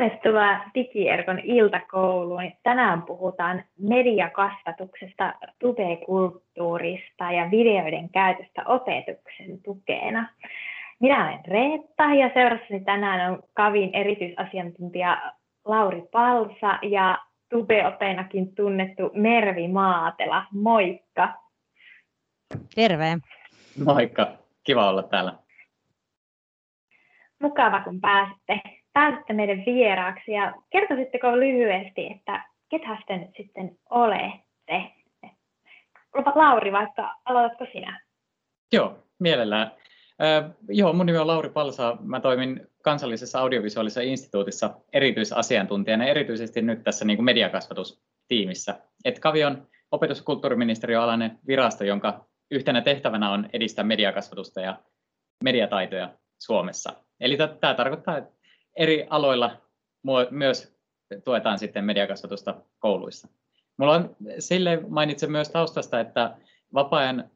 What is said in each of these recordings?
Tervetuloa Digierkon iltakouluun. Tänään puhutaan mediakasvatuksesta, tubekulttuurista ja videoiden käytöstä opetuksen tukena. Minä olen Reetta ja seurassani tänään on Kavin erityisasiantuntija Lauri Palsa ja tubeopeinakin tunnettu Mervi Maatela. Moikka! Terve! Moikka! Kiva olla täällä. Mukava, kun pääsitte pääsitte meidän vieraaksi ja kertoisitteko lyhyesti, että ketä te nyt sitten olette? Lupa Lauri, vaikka aloitatko sinä? Joo, mielellään. Äh, joo, mun nimi on Lauri Palsa. Mä toimin kansallisessa audiovisuaalisessa instituutissa erityisasiantuntijana, erityisesti nyt tässä niin kuin mediakasvatustiimissä. Et Kavi on opetus- ja kulttuuriministeriön alainen virasto, jonka yhtenä tehtävänä on edistää mediakasvatusta ja mediataitoja Suomessa. Eli tämä tarkoittaa, että eri aloilla myös tuetaan sitten mediakasvatusta kouluissa. Mulla on sille mainitsen myös taustasta, että vapaa-ajan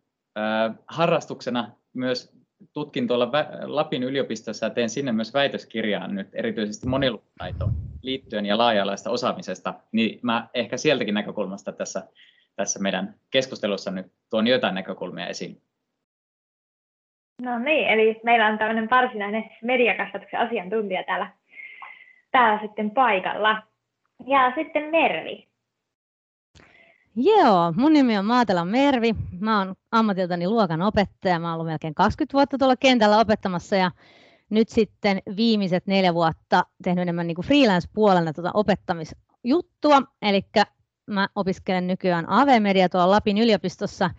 harrastuksena myös tutkin tuolla Lapin yliopistossa ja teen sinne myös väitöskirjaa nyt erityisesti monilukutaitoon liittyen ja laaja-alaista osaamisesta, niin mä ehkä sieltäkin näkökulmasta tässä, tässä meidän keskustelussa nyt tuon jotain näkökulmia esiin. No niin, eli meillä on tämmöinen varsinainen mediakasvatuksen asiantuntija täällä, täällä sitten paikalla. Ja sitten Mervi. Joo, mun nimi on Maatela Mervi. Mä oon ammatiltani luokan opettaja. Mä oon ollut melkein 20 vuotta tuolla kentällä opettamassa ja nyt sitten viimeiset neljä vuotta tehnyt enemmän niin freelance-puolella tuota opettamisjuttua. Eli mä opiskelen nykyään AV-media tuolla Lapin yliopistossa –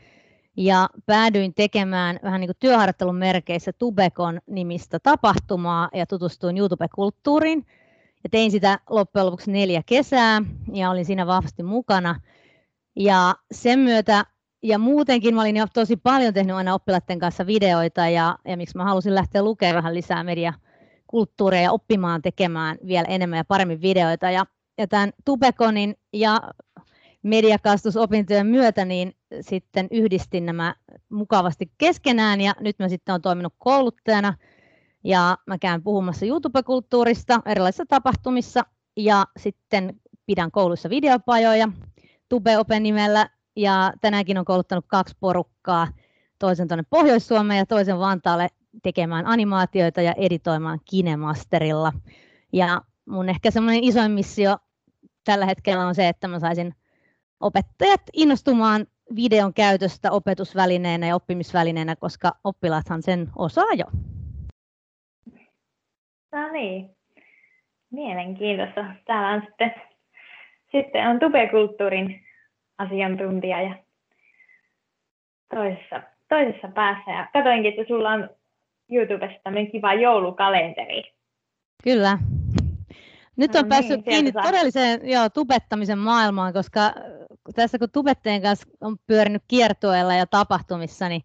ja päädyin tekemään vähän niin kuin työharjoittelun merkeissä Tubekon nimistä tapahtumaa ja tutustuin YouTube-kulttuuriin. Ja tein sitä loppujen lopuksi neljä kesää ja olin siinä vahvasti mukana. Ja sen myötä ja muutenkin mä olin jo tosi paljon tehnyt aina oppilaiden kanssa videoita ja, ja miksi mä halusin lähteä lukemaan vähän lisää mediakulttuuria ja oppimaan tekemään vielä enemmän ja paremmin videoita. Ja, ja tämän Tubekonin ja mediakastusopintojen myötä niin sitten yhdistin nämä mukavasti keskenään ja nyt mä sitten olen toiminut kouluttajana ja mä käyn puhumassa YouTube-kulttuurista erilaisissa tapahtumissa ja sitten pidän koulussa videopajoja Tube nimellä ja tänäänkin on kouluttanut kaksi porukkaa, toisen tuonne Pohjois-Suomeen ja toisen Vantaalle tekemään animaatioita ja editoimaan Kinemasterilla. Ja mun ehkä semmoinen isoin missio tällä hetkellä on se, että mä saisin opettajat innostumaan videon käytöstä opetusvälineenä ja oppimisvälineenä, koska oppilaathan sen osaa jo. No niin, mielenkiintoista. Täällä on sitten, sitten on tubekulttuurin asiantuntija ja toisessa, toisessa päässä. Ja katoinkin, että sulla on YouTubessa tämmöinen kiva joulukalenteri. Kyllä. Nyt on no päässyt niin, kiinni todelliseen joo, tubettamisen maailmaan, koska tässä kun tubettajien kanssa on pyörinyt kiertueella ja tapahtumissa, niin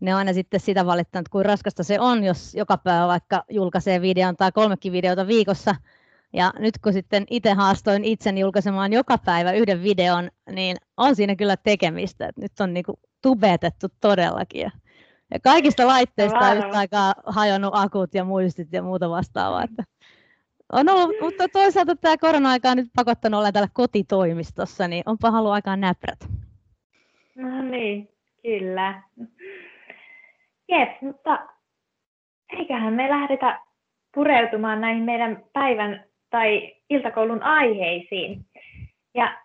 ne on aina sitten sitä valittanut, kuin raskasta se on, jos joka päivä vaikka julkaisee videon tai kolmekin videota viikossa. Ja nyt kun sitten itse haastoin itseni julkaisemaan joka päivä yhden videon, niin on siinä kyllä tekemistä. Että nyt on niinku tubetettu todellakin. Ja, ja kaikista laitteista on yhtä aikaa hajonnut akut ja muistit ja muuta vastaavaa. Että on ollut, mutta toisaalta tämä korona-aika on nyt pakottanut olla täällä kotitoimistossa, niin onpa halu aikaan näprät. No niin, kyllä. Jep, mutta eiköhän me lähdetä pureutumaan näihin meidän päivän tai iltakoulun aiheisiin. Ja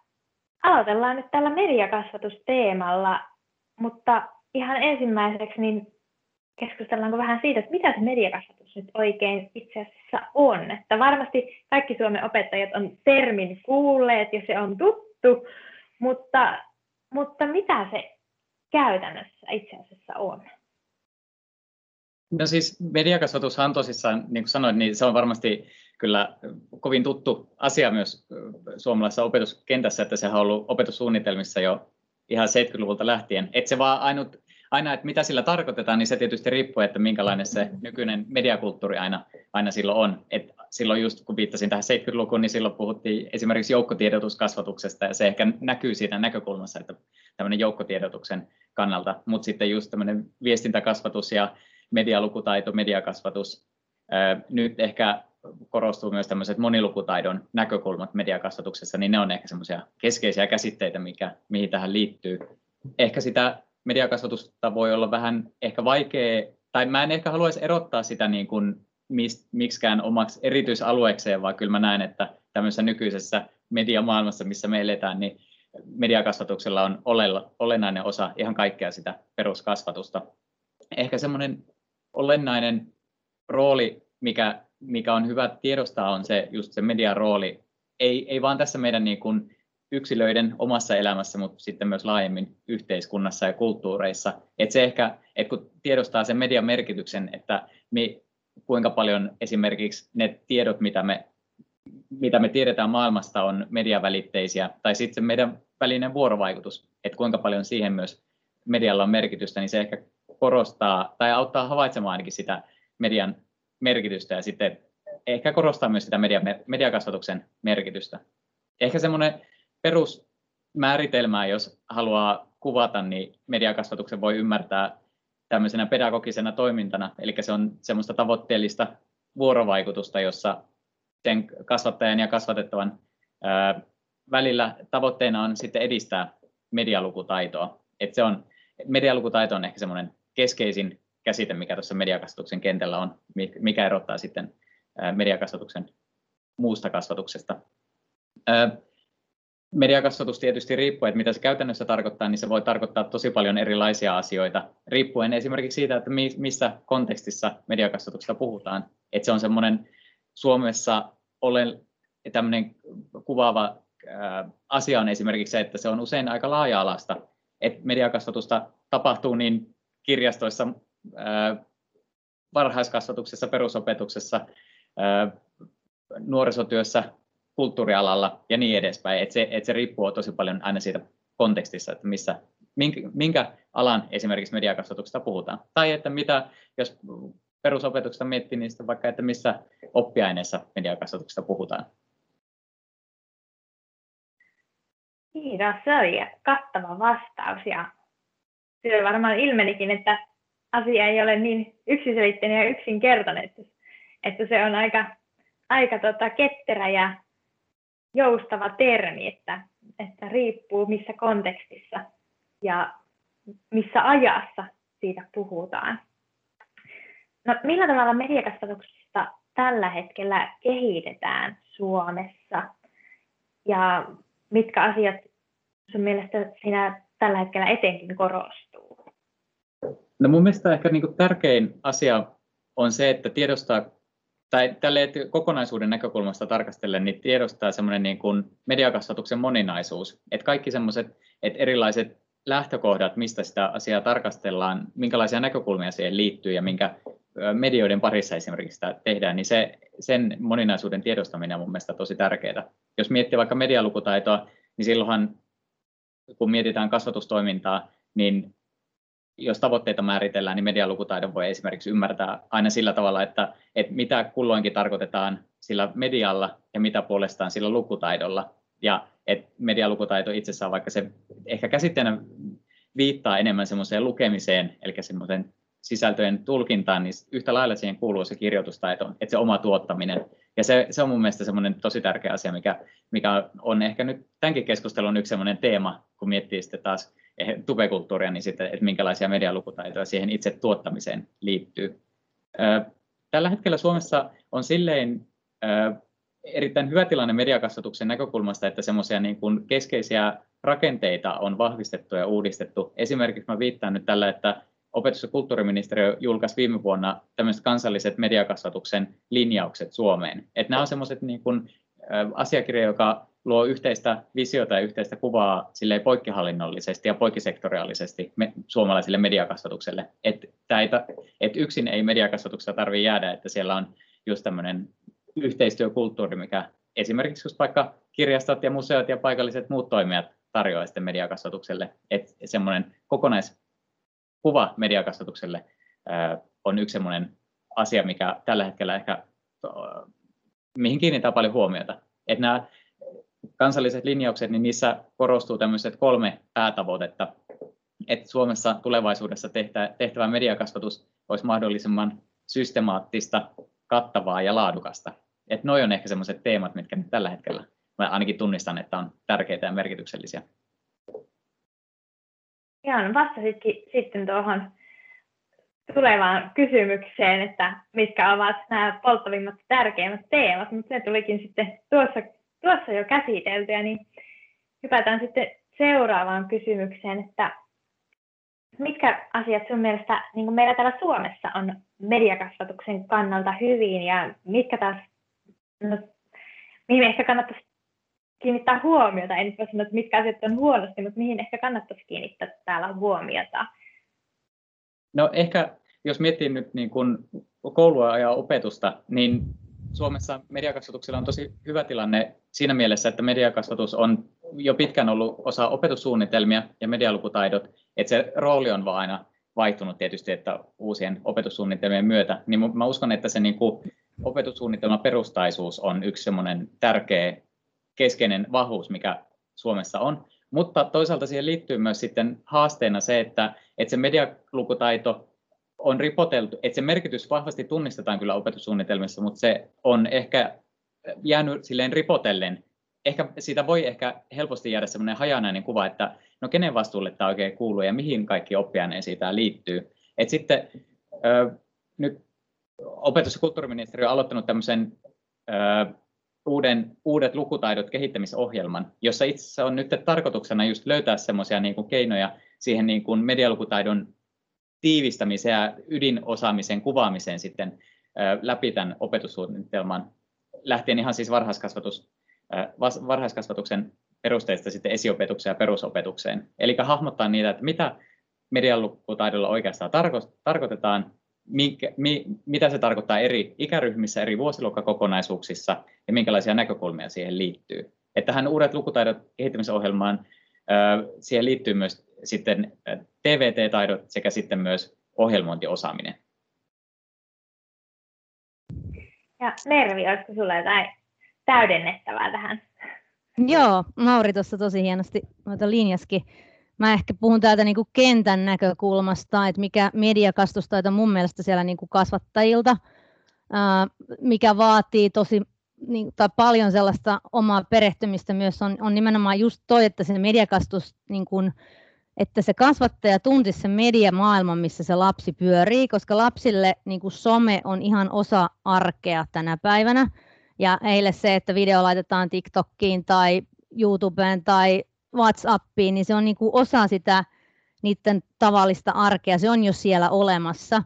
aloitellaan nyt tällä mediakasvatusteemalla, mutta ihan ensimmäiseksi niin keskustellaanko vähän siitä, että mitä se mediakasvatus nyt oikein itse asiassa on. Että varmasti kaikki Suomen opettajat on termin kuulleet ja se on tuttu, mutta, mutta mitä se käytännössä itse asiassa on? No siis mediakasvatushan tosissaan, niin kuin sanoin, niin se on varmasti kyllä kovin tuttu asia myös suomalaisessa opetuskentässä, että se on ollut opetussuunnitelmissa jo ihan 70-luvulta lähtien. Et se vaan ainut aina, että mitä sillä tarkoitetaan, niin se tietysti riippuu, että minkälainen se nykyinen mediakulttuuri aina, aina silloin on. Et silloin just kun viittasin tähän 70-lukuun, niin silloin puhuttiin esimerkiksi joukkotiedotuskasvatuksesta, ja se ehkä näkyy siitä näkökulmassa, että tämmöinen joukkotiedotuksen kannalta, mutta sitten just tämmöinen viestintäkasvatus ja medialukutaito, mediakasvatus, nyt ehkä korostuu myös tämmöiset monilukutaidon näkökulmat mediakasvatuksessa, niin ne on ehkä semmoisia keskeisiä käsitteitä, mikä, mihin tähän liittyy. Ehkä sitä mediakasvatusta voi olla vähän ehkä vaikea, tai mä en ehkä haluaisi erottaa sitä niin kuin miksikään omaksi erityisalueekseen, vaan kyllä mä näen, että tämmöisessä nykyisessä mediamaailmassa, missä me eletään, niin mediakasvatuksella on olennainen osa ihan kaikkea sitä peruskasvatusta. Ehkä semmoinen olennainen rooli, mikä, mikä on hyvä tiedostaa, on se just se median rooli. Ei, ei vaan tässä meidän niin kuin yksilöiden omassa elämässä, mutta sitten myös laajemmin yhteiskunnassa ja kulttuureissa. Et se ehkä, et kun tiedostaa sen median merkityksen, että me, kuinka paljon esimerkiksi ne tiedot, mitä me, mitä me tiedetään maailmasta, on mediavälitteisiä, tai sitten meidän välinen vuorovaikutus, että kuinka paljon siihen myös medialla on merkitystä, niin se ehkä korostaa tai auttaa havaitsemaan ainakin sitä median merkitystä ja sitten ehkä korostaa myös sitä media, mediakasvatuksen merkitystä. Ehkä semmoinen perusmääritelmä, jos haluaa kuvata, niin mediakasvatuksen voi ymmärtää tämmöisenä pedagogisena toimintana, eli se on semmoista tavoitteellista vuorovaikutusta, jossa sen kasvattajan ja kasvatettavan välillä tavoitteena on sitten edistää medialukutaitoa. Et se on, medialukutaito on ehkä semmoinen keskeisin käsite, mikä tuossa mediakasvatuksen kentällä on, mikä erottaa sitten mediakasvatuksen muusta kasvatuksesta. Mediakasvatus tietysti riippuu, että mitä se käytännössä tarkoittaa, niin se voi tarkoittaa tosi paljon erilaisia asioita, riippuen esimerkiksi siitä, että missä kontekstissa mediakasvatuksesta puhutaan. Että se on semmoinen Suomessa olen tämmöinen kuvaava asia on esimerkiksi se, että se on usein aika laaja-alasta, että mediakasvatusta tapahtuu niin kirjastoissa, varhaiskasvatuksessa, perusopetuksessa, nuorisotyössä, kulttuurialalla ja niin edespäin. Et se, et se riippuu tosi paljon aina siitä kontekstissa, että missä, minkä, minkä alan esimerkiksi mediakasvatuksesta puhutaan. Tai että mitä, jos perusopetuksesta miettii, niin sitten vaikka, että missä oppiaineessa mediakasvatuksesta puhutaan. Kiitos, se oli kattava vastaus ja se varmaan ilmenikin, että asia ei ole niin yksiselitteinen ja yksinkertainen, että, että se on aika, aika tota ketterä ja joustava termi, että, että riippuu missä kontekstissa ja missä ajassa siitä puhutaan. No, millä tavalla mediakasvatuksesta tällä hetkellä kehitetään Suomessa ja mitkä asiat sun mielestä siinä tällä hetkellä etenkin korostuu? No mun mielestä ehkä niin kuin tärkein asia on se, että tiedostaa, tai tälle kokonaisuuden näkökulmasta tarkastellen, niin tiedostaa semmoinen niin kuin mediakasvatuksen moninaisuus, että kaikki semmoiset että erilaiset lähtökohdat, mistä sitä asiaa tarkastellaan, minkälaisia näkökulmia siihen liittyy ja minkä medioiden parissa esimerkiksi sitä tehdään, niin se, sen moninaisuuden tiedostaminen on mun mielestä tosi tärkeää. Jos miettii vaikka medialukutaitoa, niin silloinhan kun mietitään kasvatustoimintaa, niin jos tavoitteita määritellään, niin medialukutaidon voi esimerkiksi ymmärtää aina sillä tavalla, että, että mitä kulloinkin tarkoitetaan sillä medialla ja mitä puolestaan sillä lukutaidolla. Ja että medialukutaito itsessään, vaikka se ehkä käsitteenä viittaa enemmän semmoiseen lukemiseen, eli semmoisen sisältöjen tulkintaan, niin yhtä lailla siihen kuuluu se kirjoitustaito, että se oma tuottaminen. Ja se, se on mun mielestä semmoinen tosi tärkeä asia, mikä, mikä on ehkä nyt tämänkin keskustelun yksi semmoinen teema, kun miettii sitten taas tubekulttuuria, niin sitten, että minkälaisia medialukutaitoja siihen itse tuottamiseen liittyy. Tällä hetkellä Suomessa on silleen erittäin hyvä tilanne mediakasvatuksen näkökulmasta, että semmoisia niin kuin keskeisiä rakenteita on vahvistettu ja uudistettu. Esimerkiksi mä viittaan nyt tällä, että opetus- ja kulttuuriministeriö julkaisi viime vuonna tämmöiset kansalliset mediakasvatuksen linjaukset Suomeen. Et nämä on semmoiset niin kuin, asiakirja, joka luo yhteistä visiota ja yhteistä kuvaa sille poikkihallinnollisesti ja poikkisektoriaalisesti me, suomalaiselle mediakasvatukselle. Että et yksin ei mediakasvatuksessa tarvitse jäädä, että siellä on just tämmöinen yhteistyökulttuuri, mikä esimerkiksi just vaikka kirjastot ja museot ja paikalliset muut toimijat tarjoaa sitten mediakasvatukselle. Että semmoinen kokonaiskuva mediakasvatukselle on yksi semmoinen asia, mikä tällä hetkellä ehkä, mihin kiinnittää paljon huomiota. Että nämä kansalliset linjaukset, niin niissä korostuu tämmöiset kolme päätavoitetta, että Suomessa tulevaisuudessa tehtävä mediakasvatus olisi mahdollisimman systemaattista, kattavaa ja laadukasta. Että noi on ehkä semmoiset teemat, mitkä nyt tällä hetkellä mä ainakin tunnistan, että on tärkeitä ja merkityksellisiä. Joo, no vastasitkin sitten tuohon tulevaan kysymykseen, että mitkä ovat nämä polttavimmat tärkeimmät teemat, mutta se tulikin sitten tuossa, tuossa jo käsiteltyä, niin hypätään sitten seuraavaan kysymykseen, että mitkä asiat sun mielestä niin kuin meillä täällä Suomessa on mediakasvatuksen kannalta hyvin ja mitkä taas, no, mihin ehkä kannattaisi kiinnittää huomiota, en voi sanoa, että mitkä asiat on huonosti, mutta mihin ehkä kannattaisi kiinnittää täällä huomiota? No ehkä jos miettii nyt niin kuin koulua ja opetusta, niin Suomessa mediakasvatuksella on tosi hyvä tilanne siinä mielessä, että mediakasvatus on jo pitkään ollut osa opetussuunnitelmia ja medialukutaidot, että se rooli on vaan aina vaihtunut tietysti, että uusien opetussuunnitelmien myötä, niin mä uskon, että se niin kuin opetussuunnitelman perustaisuus on yksi semmoinen tärkeä keskeinen vahvuus, mikä Suomessa on. Mutta toisaalta siihen liittyy myös sitten haasteena se, että, että se medialukutaito on ripoteltu, että se merkitys vahvasti tunnistetaan kyllä opetussuunnitelmissa, mutta se on ehkä jäänyt silleen ripotellen. Ehkä siitä voi ehkä helposti jäädä semmoinen hajanainen kuva, että no kenen vastuulle tämä oikein kuuluu ja mihin kaikki oppiaineen siitä liittyy. Et sitten ö, nyt opetus- ja kulttuuriministeriö on aloittanut tämmöisen ö, uuden, uudet lukutaidot kehittämisohjelman, jossa itse asiassa on nyt tarkoituksena just löytää semmoisia niin keinoja siihen niin kuin medialukutaidon tiivistämiseen ja ydinosaamisen kuvaamiseen sitten läpi tämän opetussuunnitelman, lähtien ihan siis varhaiskasvatus, varhaiskasvatuksen perusteista sitten esiopetukseen ja perusopetukseen. Eli hahmottaa niitä, että mitä medialukutaidolla oikeastaan tarko- tarkoitetaan, minkä, mi, mitä se tarkoittaa eri ikäryhmissä, eri vuosiluokkakokonaisuuksissa ja minkälaisia näkökulmia siihen liittyy. Että tähän uudet lukutaidot kehittämisohjelmaan, siihen liittyy myös sitten TVT-taidot sekä sitten myös ohjelmointiosaaminen. Ja Mervi, olisiko sinulla jotain täydennettävää tähän? Joo, Mauri tuossa tosi hienosti noita linjaskin. Mä ehkä puhun täältä niin kuin kentän näkökulmasta, että mikä mediakastustaito mun mielestä siellä niin kuin kasvattajilta, mikä vaatii tosi niin, tai paljon sellaista omaa perehtymistä myös on, on nimenomaan just toi, että se mediakastus niin kuin, että se kasvattaja tuntisi sen mediamaailman, missä se lapsi pyörii, koska lapsille niin kuin some on ihan osa arkea tänä päivänä. Ja heille se, että video laitetaan TikTokkiin tai YouTubeen tai WhatsAppiin, niin se on niin kuin osa sitä niiden tavallista arkea. Se on jo siellä olemassa.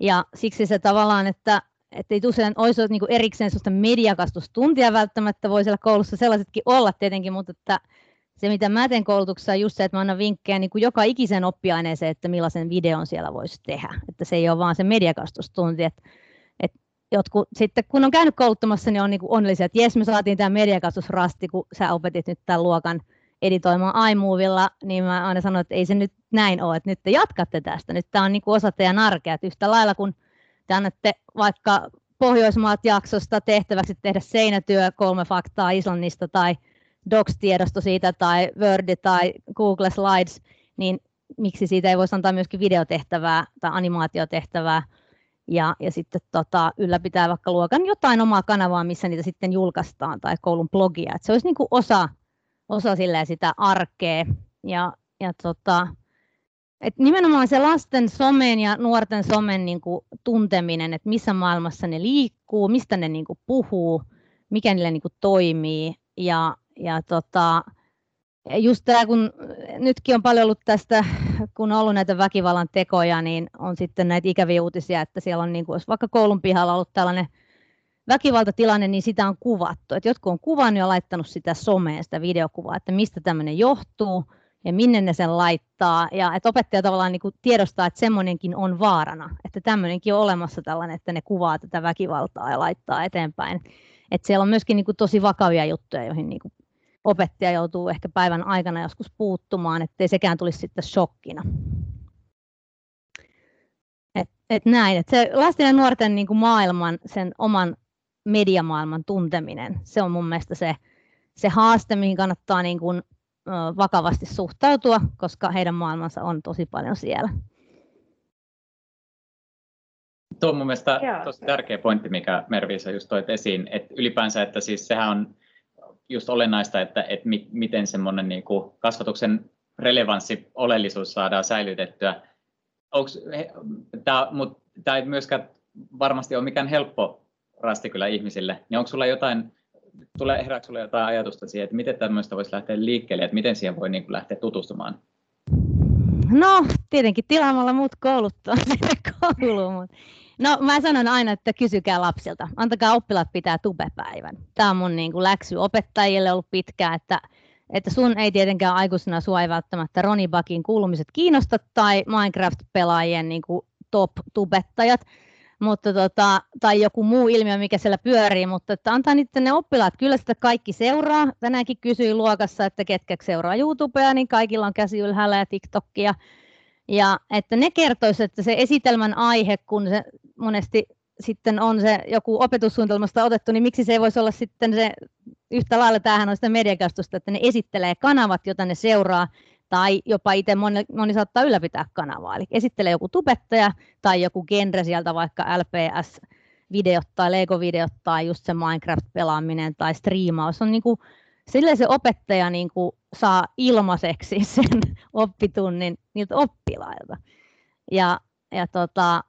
Ja siksi se tavallaan, että, että ei tosiaan olisi niin erikseen sellaista mediakastustuntia välttämättä, voi siellä koulussa sellaisetkin olla tietenkin, mutta että se, mitä mä teen koulutuksessa, on just se, että mä annan vinkkejä niin kuin joka ikisen oppiaineeseen, että millaisen videon siellä voisi tehdä. Että se ei ole vaan se mediakastustunti. Että, että jotkut, sitten kun on käynyt kouluttamassa, niin on niin kuin onnellisia, että jes, me saatiin tämä mediakastusrasti, kun sä opetit nyt tämän luokan editoimaan iMovilla, niin mä aina sanon, että ei se nyt näin ole, että nyt te jatkatte tästä. Nyt tämä on niin kuin osa teidän arkea, että yhtä lailla kun te annatte vaikka Pohjoismaat jaksosta tehtäväksi tehdä seinätyö, kolme faktaa Islannista tai Docs-tiedosto siitä tai Word tai Google Slides, niin miksi siitä ei voisi antaa myöskin videotehtävää tai animaatiotehtävää ja, ja sitten tota, ylläpitää vaikka luokan jotain omaa kanavaa, missä niitä sitten julkaistaan tai koulun blogia. Et se olisi niin kuin osa, osa sitä arkea ja, ja tota, et nimenomaan se lasten somen ja nuorten somen niin kuin tunteminen, että missä maailmassa ne liikkuu, mistä ne niin kuin puhuu, mikä niille niin kuin toimii ja, ja tota, just tämä, kun nytkin on paljon ollut tästä, kun on ollut näitä väkivallan tekoja, niin on sitten näitä ikäviä uutisia, että siellä on, niin kuin, jos vaikka koulun pihalla ollut tällainen väkivaltatilanne, niin sitä on kuvattu. Et jotkut on kuvannut ja laittanut sitä someen, sitä videokuvaa, että mistä tämmöinen johtuu ja minne ne sen laittaa. Ja että opettaja tavallaan niin kuin tiedostaa, että semmoinenkin on vaarana, että tämmöinenkin on olemassa tällainen, että ne kuvaa tätä väkivaltaa ja laittaa eteenpäin. Että siellä on myöskin niin kuin tosi vakavia juttuja, joihin niin kuin opettaja joutuu ehkä päivän aikana joskus puuttumaan, ettei sekään tulisi sitten shokkina. Et, et näin, että se lasten ja nuorten niin kuin maailman, sen oman mediamaailman tunteminen, se on mun mielestä se, se haaste, mihin kannattaa niin kuin, vakavasti suhtautua, koska heidän maailmansa on tosi paljon siellä. Tuo on mun mielestä tosi tärkeä pointti, mikä Mervi sä just toit esiin, että ylipäänsä, että siis sehän on just olennaista, että, että mi, miten semmoinen niin kuin kasvatuksen relevanssi, oleellisuus saadaan säilytettyä. Tämä ei myöskään varmasti ole mikään helppo rasti kyllä ihmisille, niin onko sulla jotain, tulee herääkö sulla jotain ajatusta siihen, että miten tämmöistä voisi lähteä liikkeelle, että miten siihen voi niin kuin lähteä tutustumaan? No, tietenkin tilaamalla muut kouluttaa kouluun, mutta No mä sanon aina, että kysykää lapsilta. Antakaa oppilaat pitää tubepäivän. Tämä on mun niin kuin läksy opettajille ollut pitkään, että, että sun ei tietenkään aikuisena sua ei välttämättä Roni Bakin kuulumiset kiinnosta tai Minecraft-pelaajien niin kuin top-tubettajat, mutta tota, tai joku muu ilmiö, mikä siellä pyörii, mutta että antaa niiden ne oppilaat, kyllä sitä kaikki seuraa. Tänäänkin kysyi luokassa, että ketkä seuraa YouTubea, niin kaikilla on käsi ylhäällä ja TikTokia. Ja että ne kertoisivat, että se esitelmän aihe, kun se monesti sitten on se joku opetussuunnitelmasta otettu, niin miksi se ei voisi olla sitten se yhtä lailla, tämähän on sitä mediakastusta, että ne esittelee kanavat, joita ne seuraa, tai jopa itse moni, moni saattaa ylläpitää kanavaa. Eli esittelee joku tubettaja tai joku genre sieltä, vaikka LPS-videot tai Lego-videot tai just se Minecraft-pelaaminen tai striimaus. On niin kuin, sille se opettaja niin kuin saa ilmaiseksi sen oppitunnin niiltä oppilailta. Ja, ja, tota,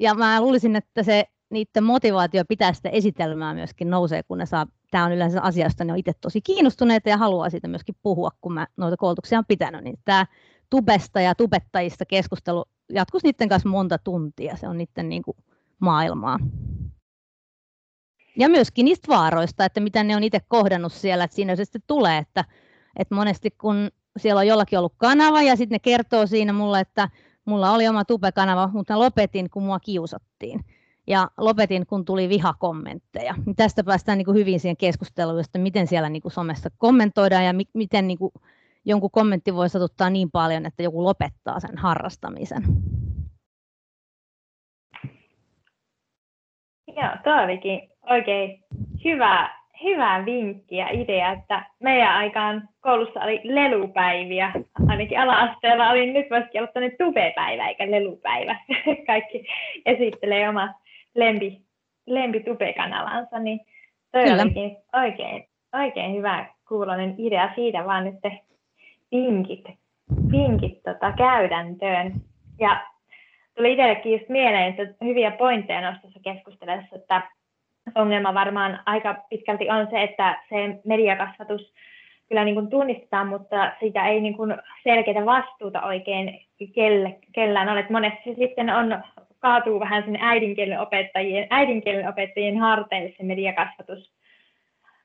ja mä luulisin, että se niiden motivaatio pitää sitä esitelmää myöskin nousee, kun ne saa, tämä on yleensä asia, josta ne on itse tosi kiinnostuneita ja haluaa siitä myöskin puhua, kun mä noita koulutuksia on pitänyt, niin tämä tubesta ja tubettajista keskustelu jatkuisi niiden kanssa monta tuntia, se on niiden niin kuin maailmaa. Ja myöskin niistä vaaroista, että mitä ne on itse kohdannut siellä, että siinä se sitten tulee, että, että monesti kun siellä on jollakin ollut kanava ja sitten ne kertoo siinä mulle, että mulla oli oma tubekanava, mutta lopetin, kun mua kiusattiin. Ja lopetin, kun tuli vihakommentteja. Niin tästä päästään niin kuin hyvin siihen keskusteluun, että miten siellä niin kuin somessa kommentoidaan ja mi- miten niin kuin jonkun kommentti voi satuttaa niin paljon, että joku lopettaa sen harrastamisen. Joo, tuo olikin oikein hyvä, hyvä vinkki ja idea, että meidän aikaan koulussa oli lelupäiviä. Ainakin ala-asteella oli nyt voisikin olla tämmöinen tubepäivä eikä lelupäivä. Kaikki esittelee oma lempi, lempi tube-kanavansa, niin toi Kyllä. olikin oikein, oikein hyvä kuulonen idea siitä, vaan nyt vinkit, vinkit tota, käytäntöön. Ja tuli itsellekin just mieleen, että hyviä pointteja nostossa keskustelussa, että ongelma varmaan aika pitkälti on se, että se mediakasvatus kyllä niin kuin tunnistetaan, mutta siitä ei niin kuin selkeitä vastuuta oikein kelle, kellään ole. Monesti sitten on, kaatuu vähän sinne äidinkielen opettajien, äidinkielen opettajien harteille se mediakasvatus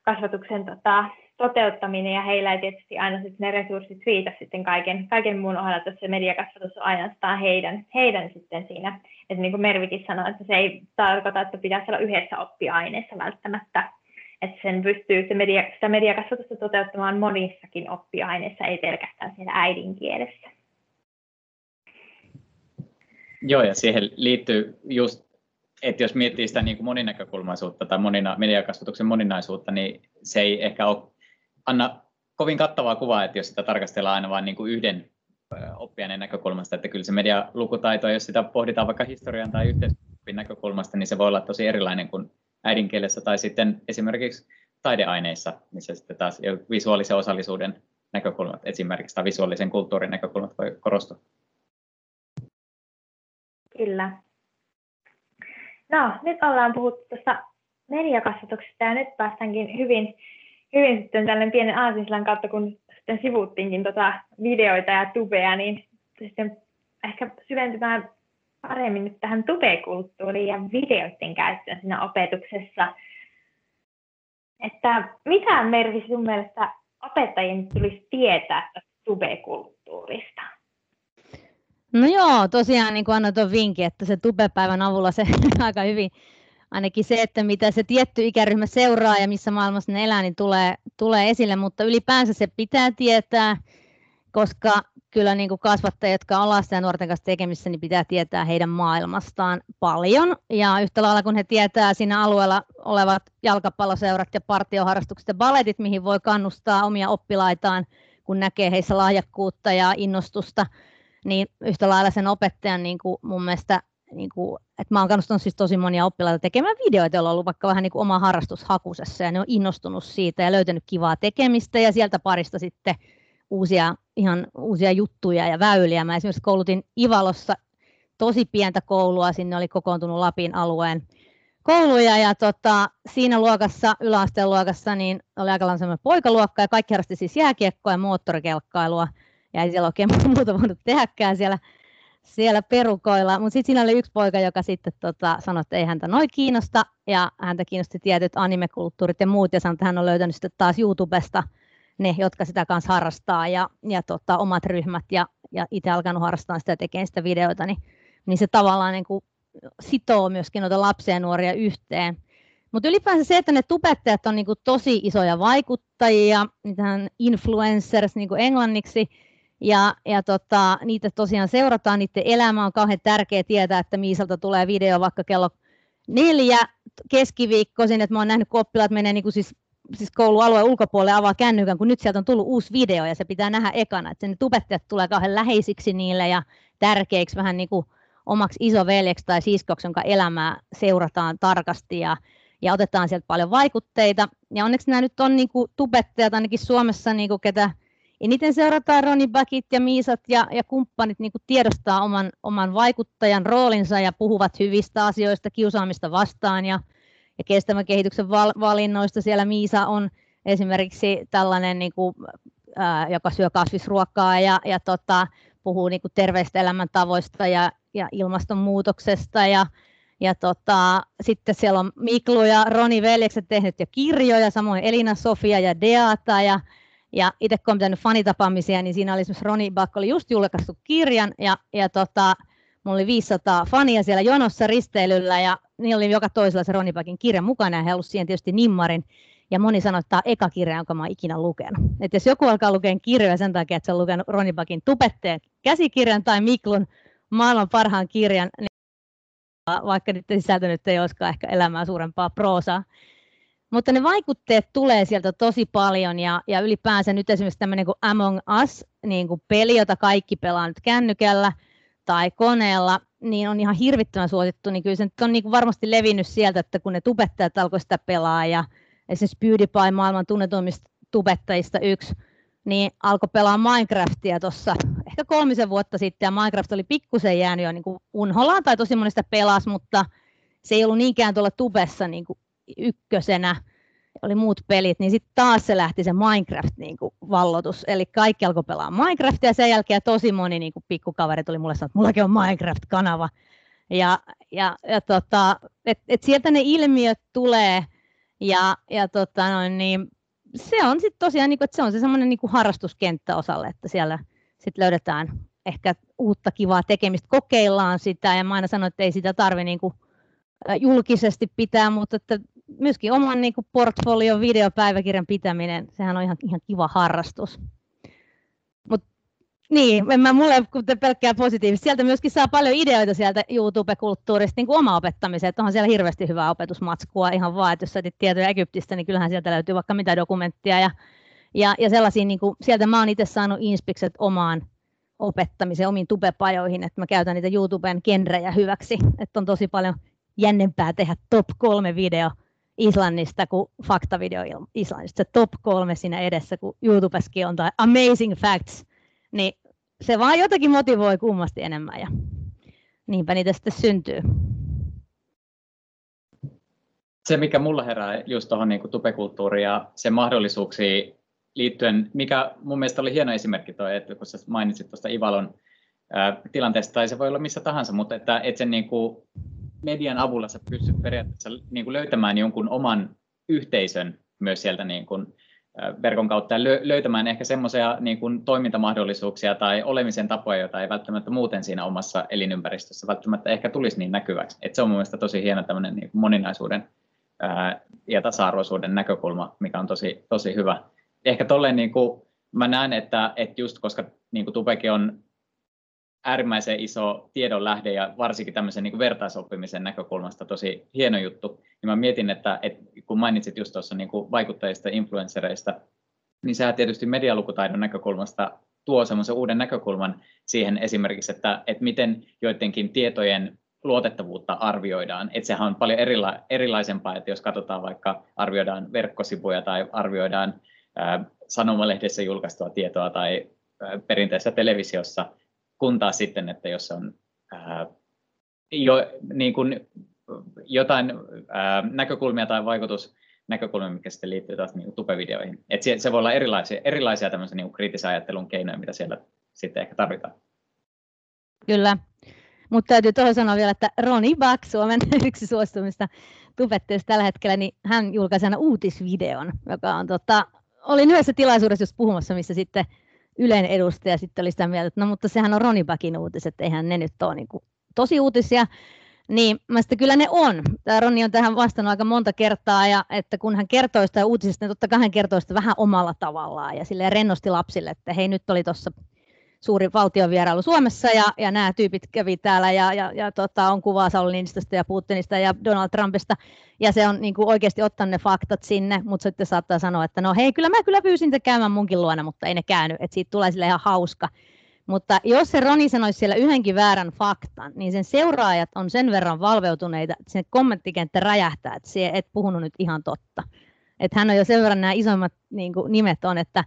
kasvatuksen tota, toteuttaminen ja heillä ei tietysti aina sitten ne resurssit riitä sitten kaiken, kaiken muun ohella, että se mediakasvatus on ainoastaan heidän, heidän sitten siinä. Että niin kuin Mervikin sanoi, että se ei tarkoita, että pitäisi olla yhdessä oppiaineessa välttämättä, että sen pystyy se media, sitä mediakasvatusta toteuttamaan monissakin oppiaineissa, ei pelkästään siellä äidinkielessä. Joo, ja siihen liittyy just että jos miettii sitä niin kuin moninäkökulmaisuutta tai monina, mediakasvatuksen moninaisuutta, niin se ei ehkä ole, anna kovin kattavaa kuvaa, että jos sitä tarkastellaan aina vain niin kuin yhden oppiaineen näkökulmasta, että kyllä se medialukutaito, jos sitä pohditaan vaikka historian tai yhteiskunnan näkökulmasta, niin se voi olla tosi erilainen kuin äidinkielessä tai sitten esimerkiksi taideaineissa, missä sitten taas visuaalisen osallisuuden näkökulmat esimerkiksi tai visuaalisen kulttuurin näkökulmat voi korostua. Kyllä. No, nyt ollaan puhuttu tuosta mediakasvatuksesta ja nyt päästäänkin hyvin, hyvin sitten tällainen pienen aasinsillan kautta, kun sitten sivuttiinkin tota videoita ja tubea, niin sitten ehkä syventymään paremmin nyt tähän tubekulttuuriin ja videoiden käyttöön siinä opetuksessa. Että mitä Mervi sun mielestä opettajien tulisi tietää tästä tubekulttuurista? No joo, tosiaan niin kuin annoin tuon vinkin, että se tubepäivän avulla se aika hyvin, ainakin se, että mitä se tietty ikäryhmä seuraa ja missä maailmassa ne elää, niin tulee, tulee esille, mutta ylipäänsä se pitää tietää, koska kyllä niin kuin kasvattajat, jotka on lasten ja nuorten kanssa tekemissä, niin pitää tietää heidän maailmastaan paljon. Ja yhtä lailla kun he tietää siinä alueella olevat jalkapalloseurat ja partioharrastukset ja baletit, mihin voi kannustaa omia oppilaitaan, kun näkee heissä lahjakkuutta ja innostusta, niin yhtä lailla sen opettajan niin kuin mun mielestä niin kuin, että mä oon kannustanut siis tosi monia oppilaita tekemään videoita, joilla on ollut vaikka vähän niin kuin oma harrastus hakusessa ja ne on innostunut siitä ja löytänyt kivaa tekemistä ja sieltä parista sitten uusia, ihan uusia juttuja ja väyliä. Mä esimerkiksi koulutin Ivalossa tosi pientä koulua, sinne oli kokoontunut Lapin alueen kouluja ja tota, siinä luokassa, yläasteen luokassa, niin oli aika lailla semmoinen poikaluokka ja kaikki harrasti siis jääkiekkoa ja moottorikelkkailua ja ei siellä oikein muuta voinut tehdäkään siellä, siellä perukoilla. Mutta sitten siinä oli yksi poika, joka sitten tota, sanoi, että ei häntä noin kiinnosta ja häntä kiinnosti tietyt animekulttuurit ja muut ja sanoi, että hän on löytänyt sitten taas YouTubesta ne, jotka sitä kanssa harrastaa ja, ja tota, omat ryhmät ja, ja itse alkanut harrastaa sitä ja tekemään sitä videoita, niin, niin se tavallaan niin kuin sitoo myöskin noita lapsia ja nuoria yhteen. Mutta ylipäänsä se, että ne tubettajat on niinku tosi isoja vaikuttajia, niitähän influencers niinku englanniksi, ja, ja tota, niitä tosiaan seurataan, niiden elämä on kauhean tärkeä tietää, että Miisalta tulee video vaikka kello neljä keskiviikkoisin, että mä oon nähnyt, kun oppilaat menee niin kuin siis, siis koulualueen ulkopuolelle avaa kännykän, kun nyt sieltä on tullut uusi video ja se pitää nähdä ekana, että sen tubettajat tulee kauhean läheisiksi niille ja tärkeiksi vähän niin kuin omaksi isoveljeksi tai siskoksi, jonka elämää seurataan tarkasti ja, ja otetaan sieltä paljon vaikutteita. Ja onneksi nämä nyt on niin kuin tubettajat ainakin Suomessa, niin kuin ketä eniten seurataan Roni Bakit ja Miisat ja, ja kumppanit niin tiedostaa oman, oman vaikuttajan roolinsa ja puhuvat hyvistä asioista, kiusaamista vastaan ja, ja kestävän kehityksen val, valinnoista. Siellä Miisa on esimerkiksi tällainen, niin kuin, ää, joka syö kasvisruokaa ja, ja tota, puhuu niin terveistä elämäntavoista ja, ja ilmastonmuutoksesta ja, ja tota, sitten siellä on Miklu ja Roni veljekset tehnyt jo kirjoja, samoin Elina Sofia ja Deata ja, ja itse kun olen pitänyt fanitapaamisia, niin siinä oli esimerkiksi Roni Back oli just julkaistu kirjan ja, ja tota, mulla oli 500 fania siellä jonossa risteilyllä ja niillä oli joka toisella se Roni Backin kirja mukana ja he halusivat siihen tietysti nimmarin. Ja moni sanoi, että tämä on eka kirja, jonka mä oon ikinä lukenut. Että jos joku alkaa lukea kirjoja sen takia, että se on lukenut Roni Backin tupetteen käsikirjan tai Miklun maailman parhaan kirjan, niin vaikka nyt sisältö nyt ei olisikaan ehkä elämää suurempaa proosaa. Mutta ne vaikutteet tulee sieltä tosi paljon ja, ja ylipäänsä nyt esimerkiksi tämmöinen kuin Among Us, niin kuin peli, jota kaikki pelaa nyt kännykällä tai koneella, niin on ihan hirvittävän suosittu, niin kyllä se nyt on niin kuin varmasti levinnyt sieltä, että kun ne tubettajat alkoi sitä pelaa ja esimerkiksi PewDiePie maailman tunnetuimmista tubettajista yksi, niin alkoi pelaa Minecraftia tuossa ehkä kolmisen vuotta sitten, ja Minecraft oli pikkusen jäänyt jo niin kuin unholaan, tai tosi monesta pelas, mutta se ei ollut niinkään tuolla tubessa niin kuin ykkösenä, oli muut pelit, niin sitten taas se lähti se Minecraft niin kuin vallotus, eli kaikki alkoi pelaa Minecraftia, ja sen jälkeen tosi moni niin kuin pikkukaveri tuli mulle sanoa, että mullakin on Minecraft-kanava, ja, ja, ja tota, et, et sieltä ne ilmiöt tulee, ja, ja tota, no, niin se on sitten tosiaan, niin kuin, että se on se semmoinen niin harrastuskenttä osalle, että siellä sit löydetään ehkä uutta kivaa tekemistä, kokeillaan sitä ja mä aina sanon, että ei sitä tarvitse niin kuin julkisesti pitää, mutta että myöskin oman niin kuin portfolion videopäiväkirjan pitäminen, sehän on ihan, ihan kiva harrastus. Niin, en mä mulle pelkkää positiivista. Sieltä myöskin saa paljon ideoita sieltä YouTube-kulttuurista niin kuin oma opettamiseen. Että onhan siellä hirveästi hyvää opetusmatskua ihan vaan, että jos sä tietoja Egyptistä, niin kyllähän sieltä löytyy vaikka mitä dokumenttia ja, ja, ja sellaisia, niin kuin, sieltä mä oon itse saanut inspikset omaan opettamiseen, omiin tubepajoihin, että mä käytän niitä YouTuben genrejä hyväksi, että on tosi paljon jännempää tehdä top kolme video Islannista kuin faktavideo Islannista. Se top kolme siinä edessä, kun YouTubeskin on tai amazing facts, niin se vaan jotakin motivoi kummasti enemmän ja niinpä niitä sitten syntyy. Se, mikä mulla herää just tuohon niin tupekulttuuriin ja sen mahdollisuuksiin liittyen, mikä mun mielestä oli hieno esimerkki toi, että kun sä mainitsit tuosta Ivalon ää, tilanteesta, tai se voi olla missä tahansa, mutta että, että sen niin kuin median avulla sä pystyt periaatteessa niin kuin löytämään jonkun oman yhteisön myös sieltä niin kuin, verkon kautta ja löytämään ehkä semmoisia niin kuin toimintamahdollisuuksia tai olemisen tapoja, joita ei välttämättä muuten siinä omassa elinympäristössä välttämättä ehkä tulisi niin näkyväksi. Et se on mielestäni tosi hieno tämmöinen niin kuin moninaisuuden ja tasa-arvoisuuden näkökulma, mikä on tosi, tosi hyvä. Ehkä tolleen niin kuin mä näen, että, että just koska niin kuin Tupekin on äärimmäisen iso tiedonlähde ja varsinkin tämmöisen niin vertaisoppimisen näkökulmasta tosi hieno juttu. Niin mä mietin, että, että kun mainitsit just tuossa niin vaikuttajista, influenssereista, niin sehän tietysti medialukutaidon näkökulmasta tuo semmoisen uuden näkökulman siihen esimerkiksi, että, että miten joidenkin tietojen luotettavuutta arvioidaan. Et sehän on paljon erila- erilaisempaa, että jos katsotaan vaikka arvioidaan verkkosivuja tai arvioidaan ää, sanomalehdessä julkaistua tietoa tai perinteisessä televisiossa, kun taas sitten, että jos on ää, jo, niin kuin, jotain ää, näkökulmia tai vaikutusnäkökulmia, mikä sitten liittyy taas niin tupevideoihin. Et se, se voi olla erilaisia, erilaisia tämmöisiä niin kriittisen ajattelun keinoja, mitä siellä sitten ehkä tarvitaan. Kyllä. Mutta täytyy tuohon sanoa vielä, että Roni Back, Suomen yksi suostumista tubetteista tällä hetkellä, niin hän julkaisi aina uutisvideon, joka on tota, olin yhdessä tilaisuudessa just puhumassa, missä sitten Ylen edustaja sitten oli sitä mieltä, että no mutta sehän on Roni Backin uutiset, eihän ne nyt ole niin kuin tosi uutisia. Niin mä sitten kyllä ne on. Tämä Roni on tähän vastannut aika monta kertaa, ja että kun hän kertoo sitä uutisista, niin totta kai hän kertoo sitä vähän omalla tavallaan ja sille rennosti lapsille, että hei nyt oli tuossa suuri valtiovierailu Suomessa ja, ja nämä tyypit kävi täällä ja, ja, ja tota, on kuvaa Sauli Niinistöstä ja Putinista ja Donald Trumpista ja se on niin kuin oikeasti ottanut ne faktat sinne, mutta sitten saattaa sanoa, että no hei, kyllä mä kyllä pyysin te käymään munkin luona, mutta ei ne käynyt, että siitä tulee sille ihan hauska. Mutta jos se Roni sanoisi siellä yhdenkin väärän faktan, niin sen seuraajat on sen verran valveutuneita, että se kommenttikenttä räjähtää, että se et puhunut nyt ihan totta. Että hän on jo sen verran nämä isoimmat niin kuin, nimet on, että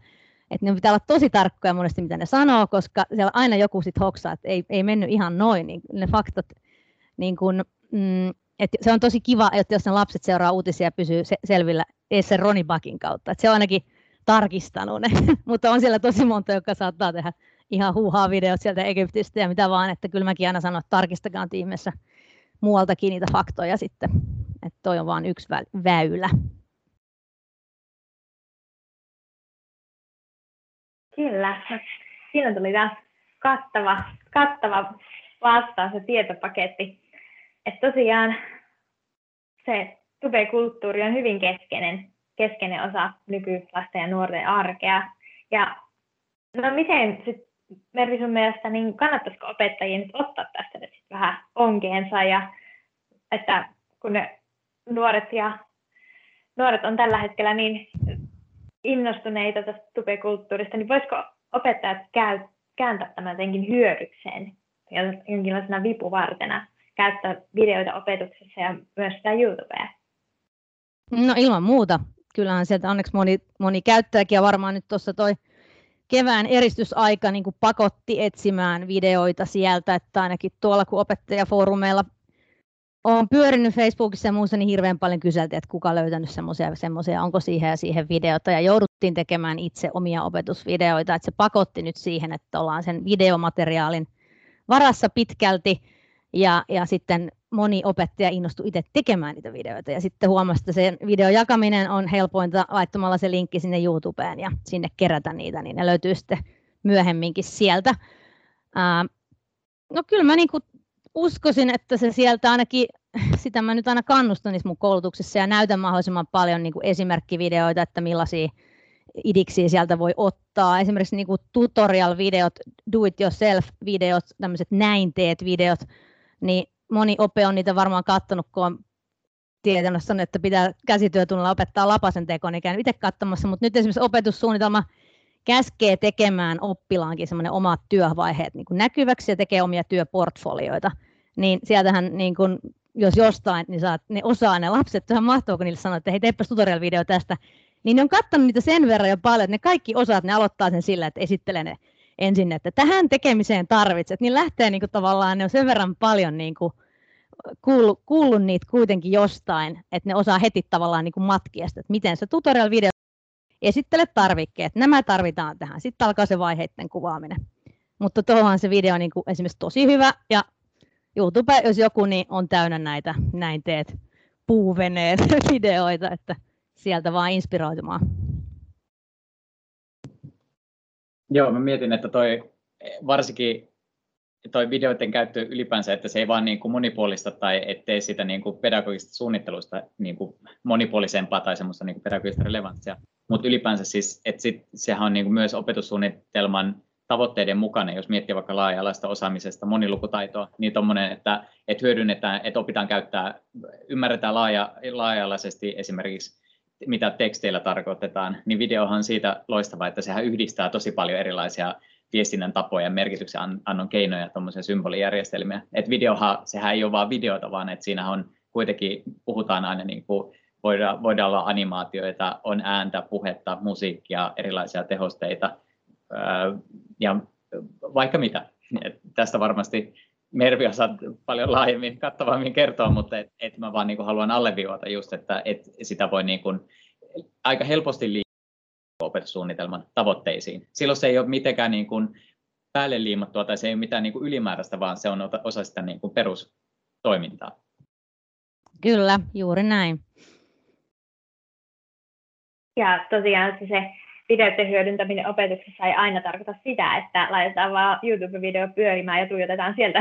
että ne pitää olla tosi tarkkoja monesti, mitä ne sanoo, koska siellä aina joku sitten hoksaa, että ei, ei mennyt ihan noin, niin ne faktat, niin kun, mm, että se on tosi kiva, että jos ne lapset seuraa uutisia ja pysyy se, selvillä edes sen Roni Bakin kautta, että se on ainakin tarkistanut ne, mutta on siellä tosi monta, joka saattaa tehdä ihan huuhaa videot sieltä Egyptistä ja mitä vaan, että kyllä mäkin aina sanon, että tarkistakaa tiimessä muualtakin niitä faktoja sitten, että toi on vain yksi väylä. Kyllä. Siinä tuli taas kattava, kattava vastaus ja tietopaketti. että tosiaan se tubekulttuuri on hyvin keskeinen, keskeinen osa nykylasten ja nuorten arkea. Ja no miten sit, Mervi sun mielestä, niin kannattaisiko opettajien nyt ottaa tästä nyt sit vähän onkeensa ja että kun ne nuoret ja nuoret on tällä hetkellä niin innostuneita tästä tubekulttuurista, niin voisiko opettajat käy, kääntää tämän jotenkin hyödykseen jonkinlaisena vipuvartena, käyttää videoita opetuksessa ja myös sitä YouTubea? No ilman muuta. Kyllähän sieltä onneksi moni, moni käyttäjäkin ja varmaan nyt tuossa toi kevään eristysaika niin pakotti etsimään videoita sieltä, että ainakin tuolla kun opettajafoorumeilla olen pyörinyt Facebookissa ja muussa, niin hirveän paljon kyseltiin, että kuka löytänyt semmoisia, semmoisia, onko siihen ja siihen videota, ja jouduttiin tekemään itse omia opetusvideoita, että se pakotti nyt siihen, että ollaan sen videomateriaalin varassa pitkälti, ja, ja sitten moni opettaja innostui itse tekemään niitä videoita, ja sitten huomasi, että sen videon jakaminen on helpointa laittamalla se linkki sinne YouTubeen ja sinne kerätä niitä, niin ne löytyy sitten myöhemminkin sieltä. Ää, no kyllä mä niin kuin uskoisin, että se sieltä ainakin, sitä mä nyt aina kannustan niissä mun koulutuksissa ja näytän mahdollisimman paljon niin kuin esimerkkivideoita, että millaisia idiksiä sieltä voi ottaa. Esimerkiksi niin kuin tutorial-videot, do-it-yourself-videot, tämmöiset näin teet-videot, niin moni ope on niitä varmaan katsonut, kun on tietänyt että pitää käsityötunnilla opettaa lapasen tekoon, niin itse katsomassa, mutta nyt esimerkiksi opetussuunnitelma käskee tekemään oppilaankin semmoinen omat työvaiheet niin näkyväksi ja tekee omia työportfolioita, niin sieltähän niin kuin, jos jostain, niin saat, ne osaa ne lapset, ihan mahtavaa, kun niille sanoo, että hei, teepäs tutorial-video tästä, niin ne on katsonut niitä sen verran jo paljon, että ne kaikki osaat, ne aloittaa sen sillä, että esittelee ne ensin, että tähän tekemiseen tarvitset, niin lähtee niin kuin tavallaan, ne on sen verran paljon niin kuin kuullut, kuullut niitä kuitenkin jostain, että ne osaa heti tavallaan niin kuin matkia sitä, että miten se tutorial-video esittele tarvikkeet, nämä tarvitaan tähän. Sitten alkaa se vaiheiden kuvaaminen. Mutta tuohon se video on niin kuin esimerkiksi tosi hyvä ja YouTube, jos joku, niin on täynnä näitä näin teet puuveneet videoita, että sieltä vaan inspiroitumaan. Joo, mä mietin, että toi varsinkin toi videoiden käyttö ylipäänsä, että se ei vaan niin kuin monipuolista tai ettei sitä niin kuin pedagogista suunnittelusta niin kuin monipuolisempaa tai semmoista niin kuin pedagogista relevanssia, mutta ylipäänsä siis, että sit, sehän on niin kuin myös opetussuunnitelman tavoitteiden mukana, jos miettii vaikka laaja-alaista osaamisesta, monilukutaitoa, niin tuommoinen, että, että hyödynnetään, että opitaan käyttää, ymmärretään laaja, laaja-alaisesti esimerkiksi mitä teksteillä tarkoitetaan, niin videohan on siitä loistava, että sehän yhdistää tosi paljon erilaisia viestinnän tapoja, merkityksen annon keinoja, tuommoisia symbolijärjestelmiä. Et videohan, sehän ei ole vain videota, vaan että siinä on kuitenkin, puhutaan aina niin kuin, voidaan, voidaan olla animaatioita, on ääntä, puhetta, musiikkia, erilaisia tehosteita ja vaikka mitä. Tästä varmasti Mervi osaa paljon laajemmin, kattavammin kertoa, mutta et, et mä vaan niin haluan alleviivata just, että et sitä voi niin kuin aika helposti liikkua opetussuunnitelman tavoitteisiin. Silloin se ei ole mitenkään niin kuin päälle liimattua tai se ei ole mitään niin kuin ylimääräistä, vaan se on osa sitä niin kuin perustoimintaa. Kyllä, juuri näin. Ja tosiaan se videoiden hyödyntäminen opetuksessa ei aina tarkoita sitä, että laitetaan vaan YouTube-video pyörimään ja tuijotetaan sieltä.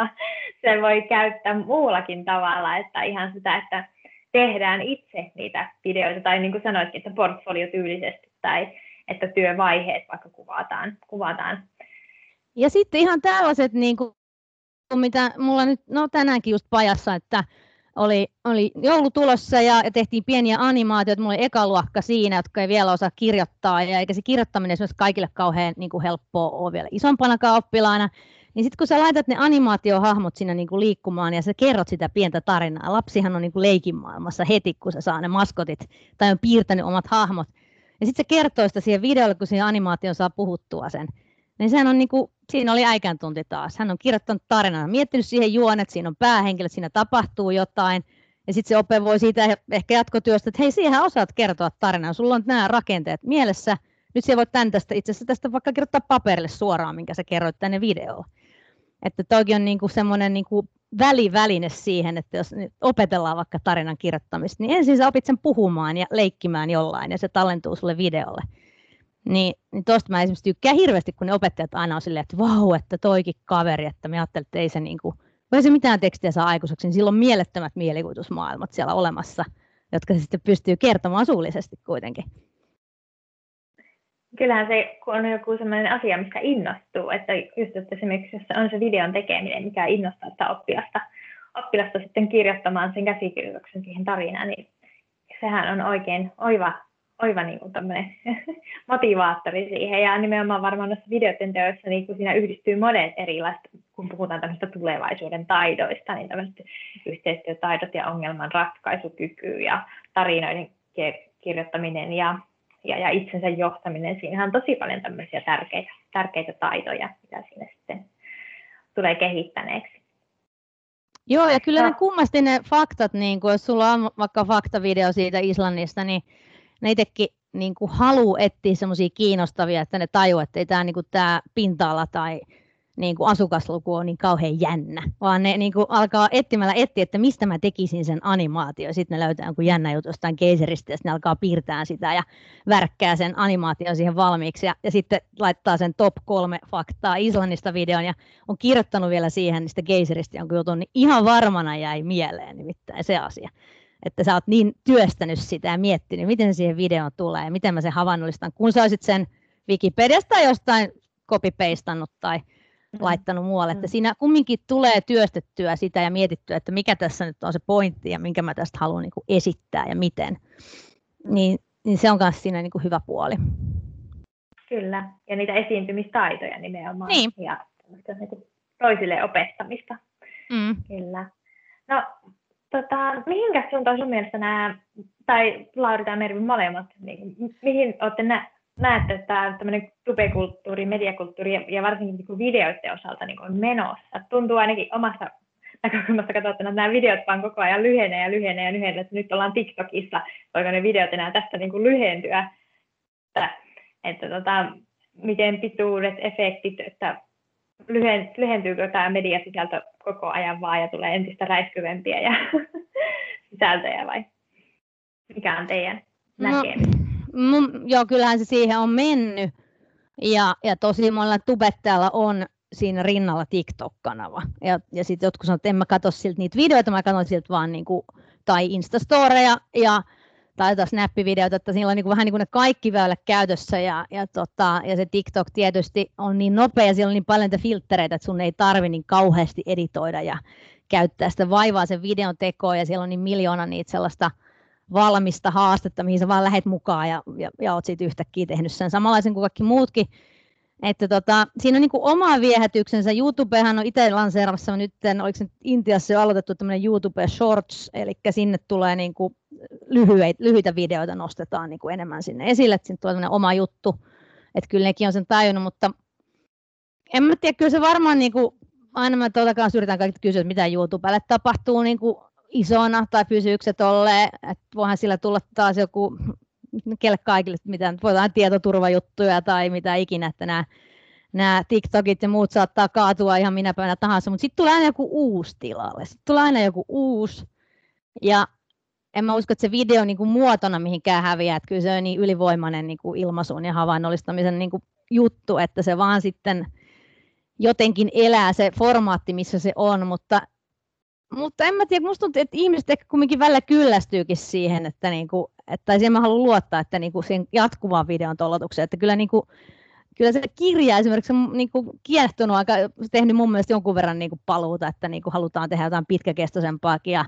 se voi käyttää muullakin tavalla, että ihan sitä, että tehdään itse niitä videoita, tai niin kuin sanoitkin, että portfoliotyylisesti, tai että työvaiheet vaikka kuvataan. kuvataan. Ja sitten ihan tällaiset, niin kuin, mitä mulla nyt, no tänäänkin just pajassa, että oli, oli joulu tulossa ja, ja tehtiin pieniä animaatioita. Mulla oli ekaluokka siinä, jotka ei vielä osaa kirjoittaa, ja eikä se kirjoittaminen esimerkiksi kaikille kauhean niin kuin helppoa ole vielä isompanakaan oppilaana. Niin sitten kun sä laitat ne animaatiohahmot sinne niin kuin liikkumaan ja sä kerrot sitä pientä tarinaa, lapsihan on niin kuin leikin maailmassa heti, kun se saa ne maskotit tai on piirtänyt omat hahmot. Ja sitten se kertoo sitä siihen videolle, kun siihen animaatioon saa puhuttua sen. Niin sehän on niin kuin, siinä oli äikän tunti taas. Hän on kirjoittanut tarinan, miettinyt siihen juonet, siinä on päähenkilöt, siinä tapahtuu jotain. Ja sitten se ope voi siitä ehkä jatkotyöstä, että hei, siihen osaat kertoa tarinan, sulla on nämä rakenteet mielessä. Nyt siellä voit tämän tästä, itse asiassa tästä vaikka kirjoittaa paperille suoraan, minkä sä kerroit tänne videoon. Että toki on niinku semmoinen niinku väliväline siihen, että jos opetellaan vaikka tarinan kirjoittamista, niin ensin sä opit sen puhumaan ja leikkimään jollain ja se tallentuu sulle videolle. Niin, niin tuosta mä esimerkiksi tykkään hirveästi, kun ne opettajat aina on silleen, että vau, että toikin kaveri, että mä ajattelin, että ei se, niinku, ei se mitään tekstiä saa aikuiseksi, niin silloin on mielettömät mielikuvitusmaailmat siellä olemassa, jotka se sitten pystyy kertomaan suullisesti kuitenkin. Kyllähän se, on joku sellainen asia, mistä innostuu, että just että esimerkiksi jos on se videon tekeminen, mikä innostaa sitä oppilasta, oppilasta sitten kirjoittamaan sen käsikirjoituksen siihen tarinaan, niin sehän on oikein oiva oiva niin kuin motivaattori siihen. Ja nimenomaan varmaan noissa videoiden teoissa niin kun siinä yhdistyy monet erilaiset, kun puhutaan tämmöistä tulevaisuuden taidoista, niin tämmöiset yhteistyötaidot ja ongelman ratkaisukyky ja tarinoiden kirjoittaminen ja, ja, ja itsensä johtaminen. Siinähän on tosi paljon tämmöisiä tärkeitä, tärkeitä taitoja, mitä siinä sitten tulee kehittäneeksi. Joo, ja kyllä ne kummasti ne faktat, niin kun jos sulla on vaikka faktavideo siitä Islannista, niin ne itsekin niin kuin etsiä semmoisia kiinnostavia, että ne tajuaa, että ei tämä, niin kuin tämä pinta-ala tai niin kuin asukasluku on niin kauhean jännä, vaan ne niin kuin alkaa etsimällä etsiä, että mistä mä tekisin sen animaatio. Sitten ne löytää jonkun jännä juttu jostain keiseristä ja sitten ne alkaa piirtää sitä ja värkkää sen animaation siihen valmiiksi. Ja, ja sitten laittaa sen top kolme faktaa Islannista videon ja on kirjoittanut vielä siihen niistä keiseristä jonkun jutun, niin ihan varmana jäi mieleen nimittäin se asia että sä oot niin työstänyt sitä ja miettinyt, miten se siihen videoon tulee ja miten mä sen havainnollistan, kun sä olisit sen Wikipediasta jostain copy-pastannut tai mm. laittanut muualle, että mm. siinä kumminkin tulee työstettyä sitä ja mietittyä, että mikä tässä nyt on se pointti ja minkä mä tästä haluan niin kuin esittää ja miten. Niin, niin se on myös siinä niin kuin hyvä puoli. Kyllä, ja niitä esiintymistaitoja nimenomaan. Niin. Ja niin kuin toisille opettamista. Mm. Kyllä. No, Tota, mihinkä suuntaan sun mielestä nämä, tai Lauri tai Mervi molemmat, niin, mihin olette nä, näette, että tämä tämmöinen tubekulttuuri, mediakulttuuri ja, ja varsinkin niin videoiden osalta niin on menossa? Tuntuu ainakin omasta näkökulmasta katsottuna, että nämä videot vaan koko ajan lyhenee ja lyhenee ja lyhenee, että nyt ollaan TikTokissa, voiko ne videot enää tästä niin kuin lyhentyä, että, että tota, miten pituudet, efektit, että lyhen, lyhentyykö tämä mediasisältö koko ajan vaan ja tulee entistä räiskyvempiä ja sisältöjä vai mikä on teidän no, näkemys? No, joo, kyllähän se siihen on mennyt. Ja, ja tosi monella tubettajalla on siinä rinnalla TikTok-kanava. Ja, ja sitten jotkut sanoo, että en mä katso siltä niitä videoita, mä katson siltä vaan niinku, tai Instastoreja ja tai snappivideot, että siinä on niin kuin, vähän niin kuin ne kaikki väylät käytössä ja, ja, tota, ja se TikTok tietysti on niin nopea, siellä on niin paljon filtreitä, että sun ei tarvi niin kauheasti editoida ja käyttää sitä vaivaa sen videon tekoon ja siellä on niin miljoona niitä sellaista valmista haastetta, mihin sä vaan lähet mukaan ja, ja, ja oot siitä yhtäkkiä tehnyt sen samanlaisen kuin kaikki muutkin. Että tota, siinä on niin kuin oma viehätyksensä. YouTubehan on itse lanseeramassa nyt, oliko se Intiassa jo aloitettu tämmöinen YouTube Shorts, eli sinne tulee niin kuin lyhyitä, lyhyitä videoita nostetaan niin kuin enemmän sinne esille, että sinne tulee oma juttu. Että kyllä nekin on sen tajunnut, mutta en mä tiedä, kyllä se varmaan niin kuin, aina mä tuolta kanssa yritän kaikki kysyä, että mitä YouTubelle tapahtuu niin kuin isona tai pysyykö se tolleen, että voihan sillä tulla taas joku kelle kaikille, mitä voidaan tietoturvajuttuja tai mitä ikinä, että nämä, nämä TikTokit ja muut saattaa kaatua ihan minä päivänä tahansa, mutta sitten tulee aina joku uusi tilalle. Sitten tulee aina joku uusi. Ja en mä usko, että se video niin kuin muotona mihinkään häviää, että kyllä se on niin ylivoimainen niin kuin ilmaisun ja havainnollistamisen niin kuin juttu, että se vaan sitten jotenkin elää se formaatti, missä se on, mutta mutta en mä tiedä, musta tuntuu, että ihmiset ehkä kumminkin välillä kyllästyykin siihen, että, niinku, että siihen mä haluan luottaa, että niinku siihen jatkuvaan videon tollotukseen, että kyllä, niinku, kyllä se kirja esimerkiksi on niinku kiehtonut aika, tehnyt mun mielestä jonkun verran niinku paluuta, että niinku halutaan tehdä jotain pitkäkestoisempaakin ja,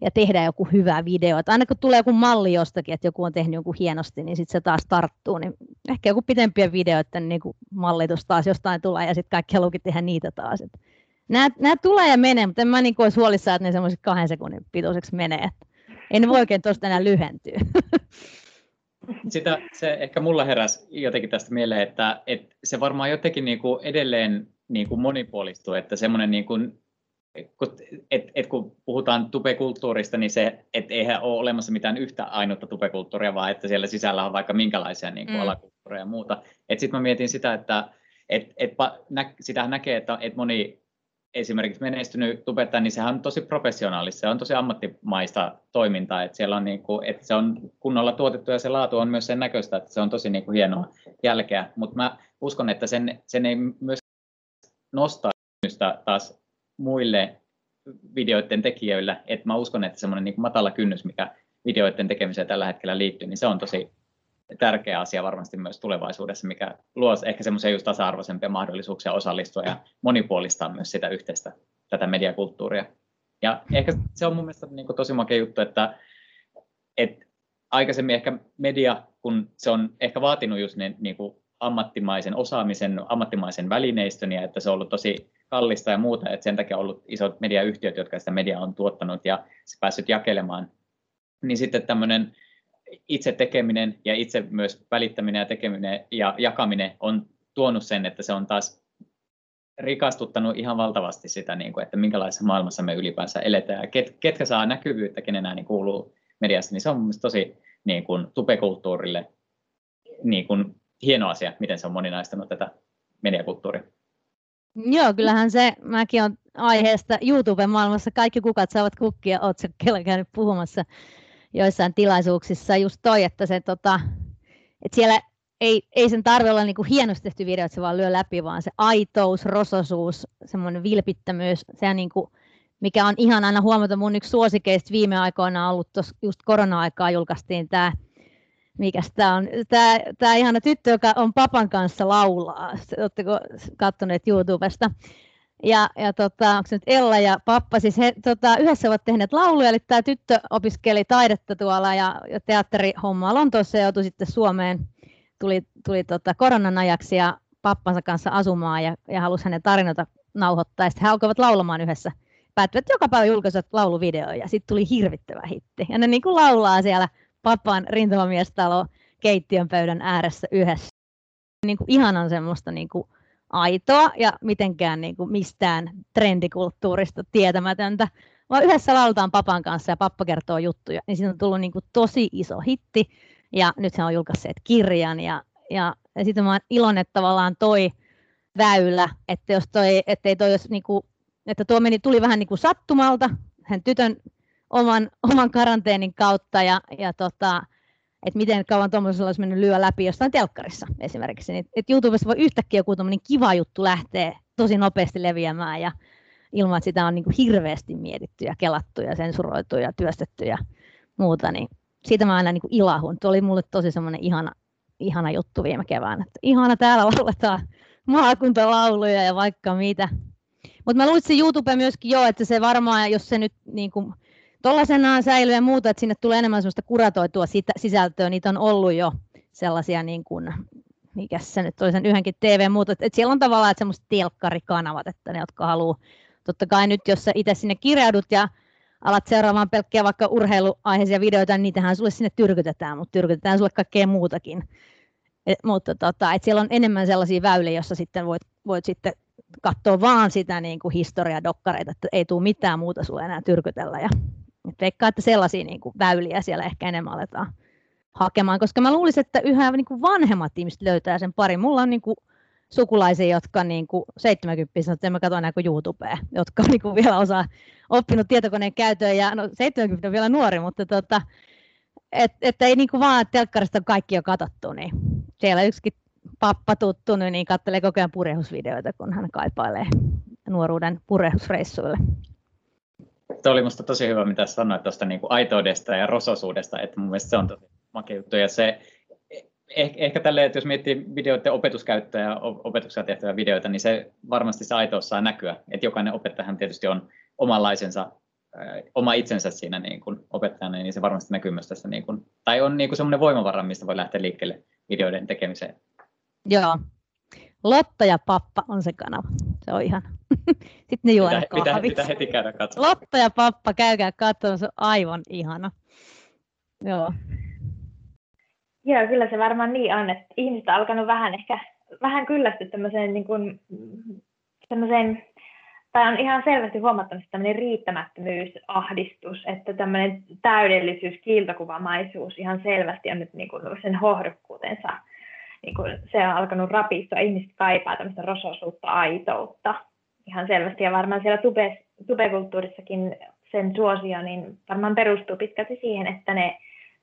ja tehdä joku hyvä video. Että aina kun tulee joku malli jostakin, että joku on tehnyt jonkun hienosti, niin sitten se taas tarttuu. Niin ehkä joku pitempiä videoita, niin niinku mallitus taas jostain tulee ja sitten kaikki haluakin tehdä niitä taas. Että Nämä, nämä tulee ja menee, mutta en mä niin olisi huolissaan, että ne semmoiset kahden sekunnin pituiseksi menee. Ei ne voi oikein tuosta enää lyhentyä. Sitä, se ehkä mulla heräsi jotenkin tästä mieleen, että, että se varmaan jotenkin niin kuin edelleen niin kuin monipuolistuu, että semmoinen niin kuin, kun, et, et kun puhutaan tupekulttuurista, niin se, et eihän ole olemassa mitään yhtä ainutta tupekulttuuria, vaan että siellä sisällä on vaikka minkälaisia niin kuin mm. alakulttuureja ja muuta. Sitten mä mietin sitä, että et, et, nä, sitä näkee, että, että moni esimerkiksi menestynyt tubettaja, niin sehän on tosi professionaalista, se on tosi ammattimaista toimintaa, että siellä on, niin kuin, että se on kunnolla tuotettu ja se laatu on myös sen näköistä, että se on tosi niin kuin hienoa jälkeä, mutta mä uskon, että sen, sen ei myös nostaa taas muille videoiden tekijöille, että mä uskon, että semmoinen niin matala kynnys, mikä videoiden tekemiseen tällä hetkellä liittyy, niin se on tosi tärkeä asia varmasti myös tulevaisuudessa, mikä luo ehkä semmoisia just tasa-arvoisempia mahdollisuuksia osallistua ja monipuolistaa myös sitä yhteistä tätä mediakulttuuria. Ja ehkä se on mun mielestä niin kuin tosi makea juttu, että, että aikaisemmin ehkä media, kun se on ehkä vaatinut just ne, niin kuin ammattimaisen osaamisen, ammattimaisen välineistön ja että se on ollut tosi kallista ja muuta, että sen takia on ollut isot mediayhtiöt, jotka sitä mediaa on tuottanut ja se päässyt jakelemaan, niin sitten tämmöinen itse tekeminen ja itse myös välittäminen ja tekeminen ja jakaminen on tuonut sen, että se on taas rikastuttanut ihan valtavasti sitä, niin kuin, että minkälaisessa maailmassa me ylipäänsä eletään ja ket, ketkä saa näkyvyyttä, kenen ääni kuuluu mediassa, niin se on mielestäni tosi niin kuin, tupekulttuurille niin kuin, hieno asia, miten se on moninaistanut tätä mediakulttuuria. Joo, kyllähän se, mäkin olen aiheesta YouTube-maailmassa, kaikki kukat saavat kukkia, otsakkeella käynyt puhumassa joissain tilaisuuksissa just toi, että, se, tota, että siellä ei, ei sen tarvitse olla niin kuin hienosti tehty video, että se vaan lyö läpi, vaan se aitous, rososuus, semmoinen vilpittömyys, se niin kuin, mikä on ihan aina huomata. Mun yksi suosikeista viime aikoina ollut, tuossa just korona-aikaa julkaistiin tämä mikäs tämä on, tämä ihana tyttö, joka on papan kanssa laulaa. Oletteko katsoneet YouTubesta? Ja, ja tota, onko se nyt Ella ja Pappa, siis he tota, yhdessä ovat tehneet lauluja, eli tämä tyttö opiskeli taidetta tuolla ja, ja teatterihommaa Lontoossa ja joutui sitten Suomeen, tuli, tuli tota, koronan ajaksi ja pappansa kanssa asumaan ja, ja halusi hänen tarinata nauhoittaa. Ja sitten he alkoivat laulamaan yhdessä. Päättivät joka päivä julkaisivat lauluvideoja ja sitten tuli hirvittävä hitti. Ja ne niin kuin laulaa siellä papan rintamamiestalo keittiön pöydän ääressä yhdessä. Niin kuin ihanan semmoista niin kuin aitoa ja mitenkään niin kuin mistään trendikulttuurista tietämätöntä, vaan yhdessä lauletaan papan kanssa ja pappa kertoo juttuja, niin siitä on tullut niin kuin tosi iso hitti. Ja nyt se on julkaisseet kirjan ja, ja, ja sitten mä oon iloinen, että tavallaan toi väylä, että jos toi, ettei toi jos niin kuin, että tuo meni, tuli vähän niin kuin sattumalta, hän tytön oman, oman karanteenin kautta ja, ja tota, että miten kauan tuommoisella olisi mennyt lyö läpi jostain telkkarissa esimerkiksi. Niin, että YouTubessa voi yhtäkkiä joku kiva juttu lähteä tosi nopeasti leviämään ja ilman, että sitä on niin kuin hirveästi mietitty ja kelattu ja sensuroitu ja työstetty ja muuta, niin siitä mä aina niin kuin ilahun. Tuo oli mulle tosi semmoinen ihana, ihana juttu viime keväänä. Että ihana täällä lauletaan maakuntalauluja ja vaikka mitä. Mutta mä luulen, että se YouTube myöskin jo, että se varmaan, jos se nyt niin kuin tuollaisenaan säilyy ja muuta, että sinne tulee enemmän sellaista kuratoitua sisältöä, niitä on ollut jo sellaisia niin kuin mikä se nyt oli sen yhdenkin TV muuta, että siellä on tavallaan että semmoiset telkkarikanavat, että ne, jotka haluaa, totta kai nyt jos sä itse sinne kirjaudut ja alat seuraamaan pelkkiä vaikka urheiluaiheisia videoita, niin niitähän sulle sinne tyrkytetään, mutta tyrkytetään sulle kaikkea muutakin. Et, mutta tota, et siellä on enemmän sellaisia väyliä, joissa sitten voit, voit sitten katsoa vaan sitä niin kuin historiadokkareita, että ei tule mitään muuta sulle enää tyrkytellä. Ja, et veikkaa, että sellaisia niin kuin väyliä siellä ehkä enemmän aletaan hakemaan, koska mä luulisin, että yhä niin kuin vanhemmat ihmiset löytää sen pari. Mulla on niin kuin sukulaisia, jotka niin kuin 70 sanoo, että mä katso enää kuin YouTubea, jotka niin kuin vielä osaa oppinut tietokoneen käyttöön. Ja no 70 on vielä nuori, mutta tota, että et ei niin kuin vaan telkkarista kaikki jo katsottu, niin siellä yksikin pappa tuttu, niin katselee koko ajan purehusvideoita, kun hän kaipailee nuoruuden purehusreissuille. Tuo oli minusta tosi hyvä, mitä sanoit tuosta niin aitoudesta ja rososuudesta, että mun mielestä se on tosi makea juttu. Ja se, ehkä, ehkä tälleen, että jos miettii videoiden opetuskäyttöä ja opetuksella tehtäviä videoita, niin se varmasti se aitous saa näkyä. Että jokainen opettajahan tietysti on omanlaisensa, oma itsensä siinä niin kuin opettajana, niin se varmasti näkyy myös tässä, niin kuin, tai on niin kuin semmoinen voimavara, mistä voi lähteä liikkeelle videoiden tekemiseen. Joo. Lotta ja Pappa on se kanava. Se on ihan. Sitten ne juoda pitää, pitää, pitää, heti käydä katsomaan. Lotta ja Pappa, käykää katsomaan, se on aivan ihana. Joo. Joo, kyllä se varmaan niin on, että ihmiset on alkanut vähän ehkä vähän kyllästyä tämmöiseen, niin kuin, tämmöiseen tai on ihan selvästi huomattavasti tämmöinen riittämättömyys, ahdistus, että tämmöinen täydellisyys, kiiltokuvamaisuus ihan selvästi on nyt niin kuin sen hohdokkuutensa. Niin kuin se on alkanut rapistua, ihmiset kaipaa tämmöistä rososuutta, aitoutta ihan selvästi. Ja varmaan siellä tube, tubekulttuurissakin sen suosio niin varmaan perustuu pitkälti siihen, että ne,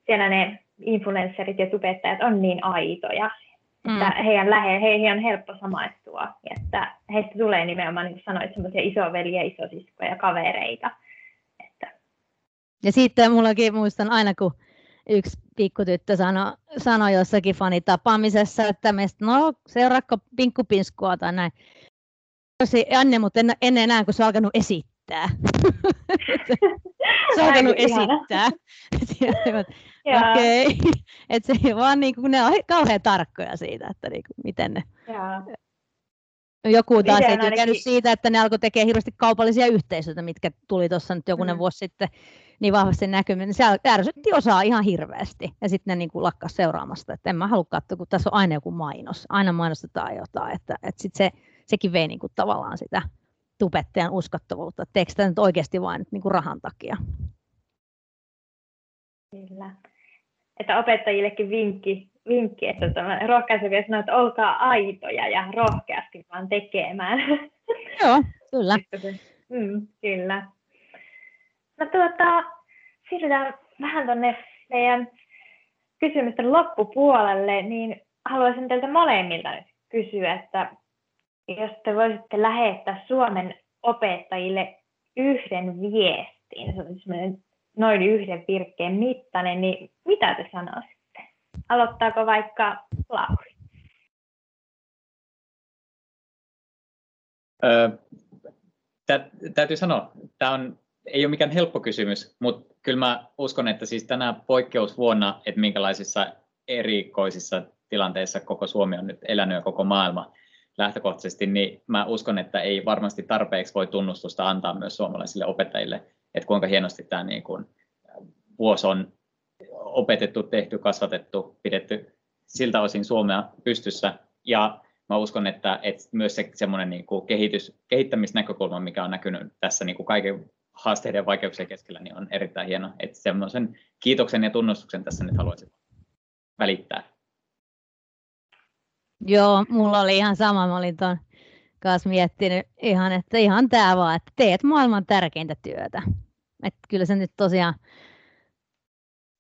siellä ne influencerit ja tubettajat on niin aitoja, mm. että heidän lähe, heihin on helppo samaistua, että heistä tulee nimenomaan, niin kuin sanoit, semmoisia isoveliä, isosiskoja ja kavereita. Että. Ja sitten mullakin muistan aina, kun yksi pikkutyttö sanoi sano jossakin fanitapaamisessa, että meistä, no seuraako pinkkupinskua tai näin. Tosi Anne, mutta en, en enää, kun se on alkanut esittää. se on alkanut esittää. Okei. Okay. Et se vaan niinku, ne on kauhean tarkkoja siitä, että niinku, miten ne... Jaa. Joku taas ei tykännyt siitä, että ne alkoi tekemään hirveästi kaupallisia yhteisöitä, mitkä tuli tuossa nyt jokunen mm. vuosi sitten niin vahvasti näkymään. Niin se ärsytti osaa ihan hirveästi ja sitten ne niin kuin lakkas seuraamasta. Että en mä halua katsoa, kun tässä on aina joku mainos. Aina mainostetaan jotain. Että, että sit se, sekin vei niin kuin tavallaan sitä tubettajan uskottavuutta. Teekö sitä nyt oikeasti vain niin kuin rahan takia? Kyllä että opettajillekin vinkki, vinkki että rohkaisevia sanoa, että olkaa aitoja ja rohkeasti vaan tekemään. Joo, kyllä. mm, kyllä. No tuota, siirrytään vähän tuonne meidän kysymysten loppupuolelle, niin haluaisin teiltä molemmilta nyt kysyä, että jos te voisitte lähettää Suomen opettajille yhden viestin, se olisi noin yhden virkkeen mittainen, niin mitä te sanoisitte? Aloittaako vaikka Lauri? Öö, tä, täytyy sanoa, tämä on, ei ole mikään helppo kysymys, mutta kyllä mä uskon, että siis tänä poikkeusvuonna, että minkälaisissa erikoisissa tilanteissa koko Suomi on nyt elänyt ja koko maailma lähtökohtaisesti, niin mä uskon, että ei varmasti tarpeeksi voi tunnustusta antaa myös suomalaisille opettajille että kuinka hienosti tämä niin kuin vuosi on opetettu, tehty, kasvatettu, pidetty siltä osin Suomea pystyssä. Ja mä uskon, että, että myös se semmoinen niin kuin kehitys, kehittämisnäkökulma, mikä on näkynyt tässä niin kuin kaiken haasteiden ja vaikeuksien keskellä, niin on erittäin hieno. Että semmoisen kiitoksen ja tunnustuksen tässä nyt haluaisin välittää. Joo, mulla oli ihan sama. Mä olin tuon kanssa miettinyt ihan, että ihan tämä vaan, että teet maailman tärkeintä työtä. Että kyllä se nyt tosiaan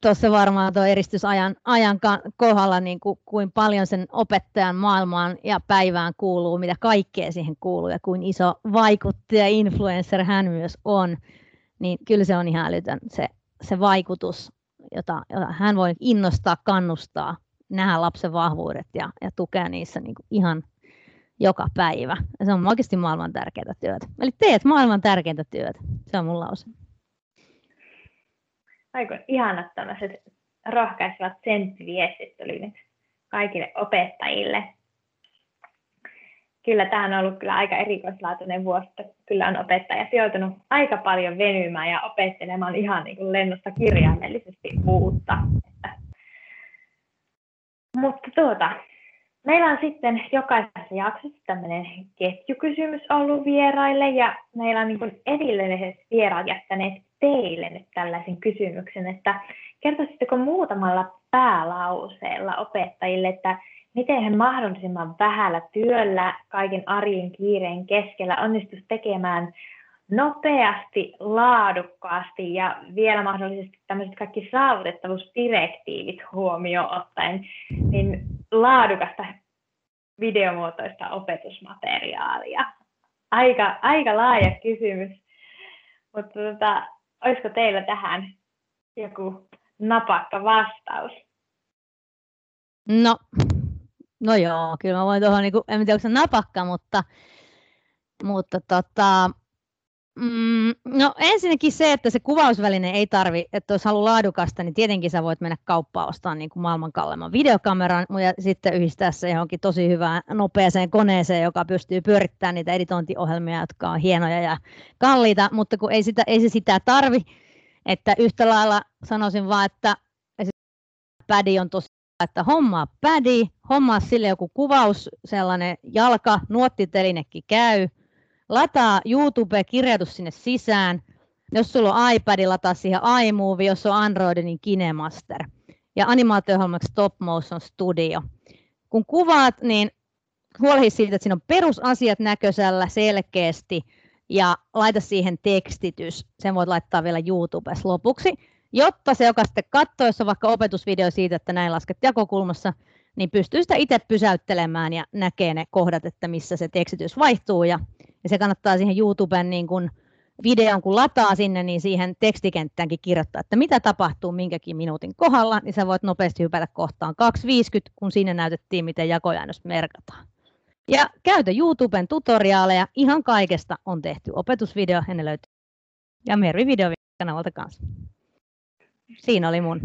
tuossa varmaan tuo eristysajan ajan kohdalla, niin kuin, kuin paljon sen opettajan maailmaan ja päivään kuuluu, mitä kaikkea siihen kuuluu ja kuin iso vaikuttaja, influencer hän myös on, niin kyllä se on ihan älytön se, se vaikutus, jota, jota hän voi innostaa, kannustaa, nähdä lapsen vahvuudet ja, ja tukea niissä niin kuin ihan joka päivä. Ja se on oikeasti maailman tärkeintä työtä. Eli teet maailman tärkeintä työtä. Se on mun lause. Aika ihanat tämmöiset rohkaisevat sentviestit tuli nyt kaikille opettajille. Kyllä tämä on ollut kyllä aika erikoislaatuinen vuosi. Kyllä on opettajat joutunut aika paljon venymään ja opettelemaan ihan niin kuin lennosta kirjaimellisesti uutta. Mutta tuota, meillä on sitten jokaisessa jaksossa tämmöinen ketjukysymys ollut vieraille ja meillä on niin edelliset vieraat jättäneet teille nyt tällaisen kysymyksen, että kertoisitteko muutamalla päälauseella opettajille, että miten he mahdollisimman vähällä työllä kaiken arjen kiireen keskellä onnistuisi tekemään nopeasti, laadukkaasti ja vielä mahdollisesti tämmöiset kaikki saavutettavuusdirektiivit huomioon ottaen, niin laadukasta videomuotoista opetusmateriaalia. Aika, aika laaja kysymys, mutta tota, olisiko teillä tähän joku napakka vastaus? No, no joo, kyllä mä voin tuohon, niin kuin, en tiedä onko se napakka, mutta, mutta tota, Mm, no ensinnäkin se, että se kuvausväline ei tarvi, että jos haluaa laadukasta, niin tietenkin sä voit mennä kauppaan ostamaan niin kuin maailman kalleimman videokameran ja sitten yhdistää se johonkin tosi hyvään nopeaseen koneeseen, joka pystyy pyörittämään niitä editointiohjelmia, jotka on hienoja ja kalliita, mutta kun ei, sitä, ei se sitä tarvi, että yhtä lailla sanoisin vaan, että pädi on tosi että hommaa pädi, hommaa sille joku kuvaus, sellainen jalka, nuottitelinekin käy, lataa YouTube, kirjoitus sinne sisään. Jos sulla on iPad, lataa siihen iMovie, jos on Android, niin KineMaster. Ja animaatio Stop Motion Studio. Kun kuvaat, niin huolehdi siitä, että siinä on perusasiat näköisellä selkeästi ja laita siihen tekstitys. Sen voit laittaa vielä YouTubessa lopuksi, jotta se, joka sitten katsoo, jos on vaikka opetusvideo siitä, että näin lasket jakokulmassa, niin pystyy sitä itse pysäyttelemään ja näkee ne kohdat, että missä se tekstitys vaihtuu ja ja se kannattaa siihen YouTuben niin kun videon, kun lataa sinne, niin siihen tekstikenttäänkin kirjoittaa, että mitä tapahtuu minkäkin minuutin kohdalla, niin sä voit nopeasti hypätä kohtaan 2.50, kun siinä näytettiin, miten jakojäännös merkataan. Ja käytä YouTuben tutoriaaleja, ihan kaikesta on tehty opetusvideo, ja ne löytyy. Ja Mervi videokanavalta kanssa. Siinä oli mun.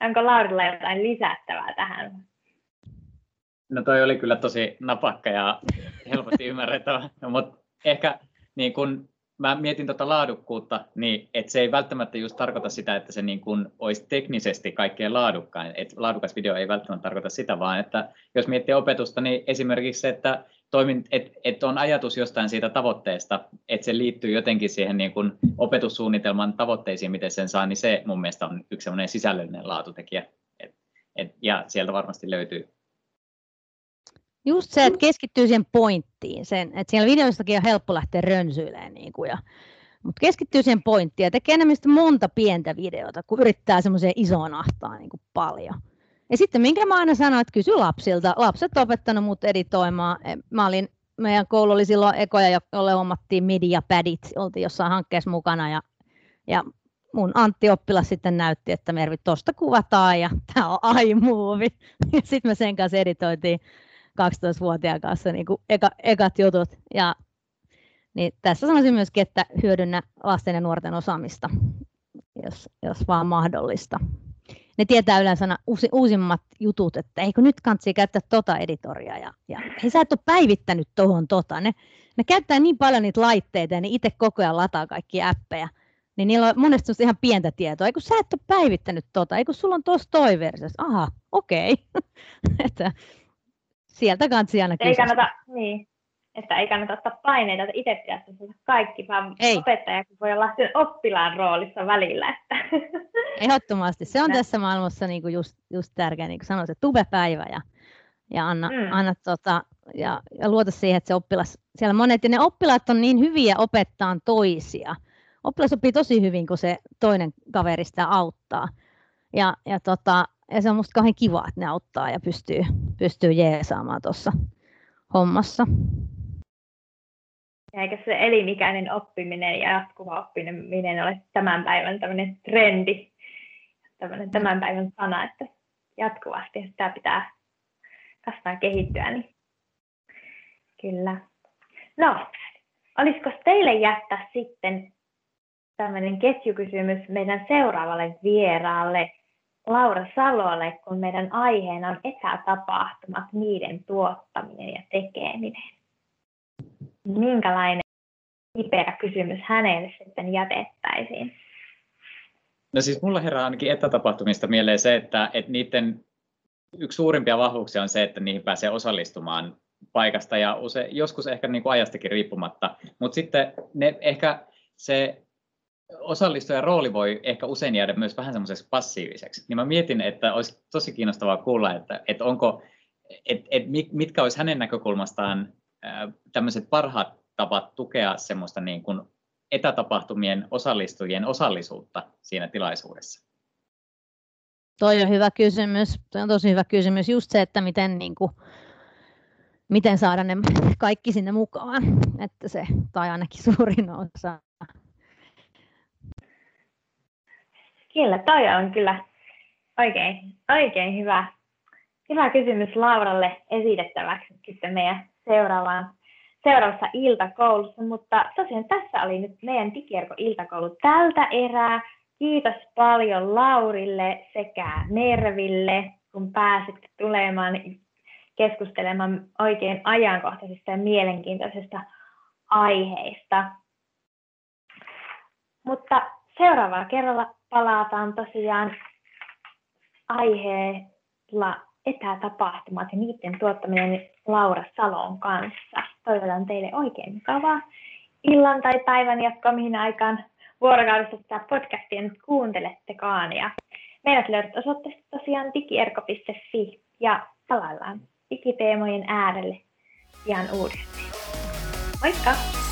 Onko Laurilla jotain lisättävää tähän? No toi oli kyllä tosi napakka ja helposti ymmärrettävä, no, mutta ehkä niin kun mä mietin tuota laadukkuutta, niin että se ei välttämättä just tarkoita sitä, että se niin kun olisi teknisesti kaikkein laadukkain. Et laadukas video ei välttämättä tarkoita sitä, vaan että jos miettii opetusta, niin esimerkiksi se, että toimin, et, et on ajatus jostain siitä tavoitteesta, että se liittyy jotenkin siihen niin kun opetussuunnitelman tavoitteisiin, miten sen saa, niin se mun mielestä on yksi sellainen sisällöllinen laatutekijä. Et, et, ja sieltä varmasti löytyy Just se, että keskittyy siihen pointtiin. Sen, että siellä videostakin on helppo lähteä rönsyilemään. Niin kuin, ja, mutta keskittyy siihen pointtiin ja tekee enemmän monta pientä videota, kun yrittää semmoiseen isoon ahtaan niin kuin paljon. Ja sitten minkä mä aina sanoin, että kysy lapsilta. Lapset opettanut mut editoimaan. Mä olin, meidän koulu oli silloin ekoja, jolle hommattiin mediapadit. Oltiin jossain hankkeessa mukana ja, ja mun Antti oppilas sitten näytti, että Mervi, tuosta kuvataan ja tämä on iMovie. Ja sitten me sen kanssa editoitiin 12-vuotiaan kanssa niin kuin eka, ekat jutut. Ja, niin tässä sanoisin myöskin, että hyödynnä lasten ja nuorten osaamista, jos, jos vaan mahdollista. Ne tietää yleensä uusi, uusimmat jutut, että eikö nyt kansi käyttää tota editoria. Ja, ja he sä et ole päivittänyt tuohon tota. Ne, ne käyttää niin paljon niitä laitteita ja ne itse koko ajan lataa kaikki appeja. Niin niillä on monesti ihan pientä tietoa. Eikö sä et ole päivittänyt tota? Eikö sulla on tuossa toi versio? Aha, okei. Okay. Sieltä kansi aina Ei kannata, niin, että ei kannata ottaa paineita, että itse pitäisi kaikki, vaan ei. opettaja voi olla sen oppilaan roolissa välillä. Että. Ehdottomasti. Se on tässä maailmassa niin kuin just, just tärkeä, niin kuin sanoin, se tubepäivä ja, ja anna, mm. anna tota, ja, ja luota siihen, että se oppilas, siellä monet, ja ne oppilaat on niin hyviä opettaa toisia. Oppilas oppii tosi hyvin, kun se toinen kaveri sitä auttaa. Ja, ja tota, ja se on musta kauhean kiva, että ne auttaa ja pystyy, pystyy jeesaamaan tuossa hommassa. Eikä se elinikäinen oppiminen ja jatkuva oppiminen ole tämän päivän tämmöinen trendi, tämmöinen tämän päivän sana, että jatkuvasti sitä pitää kasvaa kehittyä. Niin kyllä. No, olisiko teille jättää sitten tämmöinen ketjukysymys meidän seuraavalle vieraalle, Laura Salolle, kun meidän aiheena on etätapahtumat, niiden tuottaminen ja tekeminen. Minkälainen kiperä kysymys hänelle sitten jätettäisiin? No siis mulla herää ainakin etätapahtumista mieleen se, että, että niiden yksi suurimpia vahvuuksia on se, että niihin pääsee osallistumaan paikasta ja use, joskus ehkä niin kuin ajastakin riippumatta, mutta sitten ne ehkä se osallistujan rooli voi ehkä usein jäädä myös vähän semmoiseksi passiiviseksi. Niin mä mietin, että olisi tosi kiinnostavaa kuulla, että, että onko, et, et mitkä olisi hänen näkökulmastaan tämmöiset parhaat tapat tukea semmoista niin kuin etätapahtumien osallistujien osallisuutta siinä tilaisuudessa? Toi on hyvä kysymys. Toi on tosi hyvä kysymys. Just se, että miten, niin kuin, miten saada ne kaikki sinne mukaan. Että se, tai ainakin suurin osa. Kyllä, toi on kyllä oikein, oikein hyvä, hyvä kysymys Lauralle esitettäväksi sitten meidän seuraavaan seuraavassa iltakoulussa, mutta tosiaan tässä oli nyt meidän Digierko iltakoulu tältä erää. Kiitos paljon Laurille sekä Merville, kun pääsitte tulemaan keskustelemaan oikein ajankohtaisista ja mielenkiintoisista aiheista. Mutta seuraavalla kerralla palataan tosiaan aiheella etätapahtumat ja niiden tuottaminen Laura Salon kanssa. Toivotan teille oikein mukavaa illan tai päivän jatkoa, mihin aikaan vuorokaudessa tätä podcastia nyt kuuntelettekaan. Ja meidät löydät osoitteesta tosiaan digierko.fi ja palaillaan digiteemojen äärelle pian uudestaan. Moikka!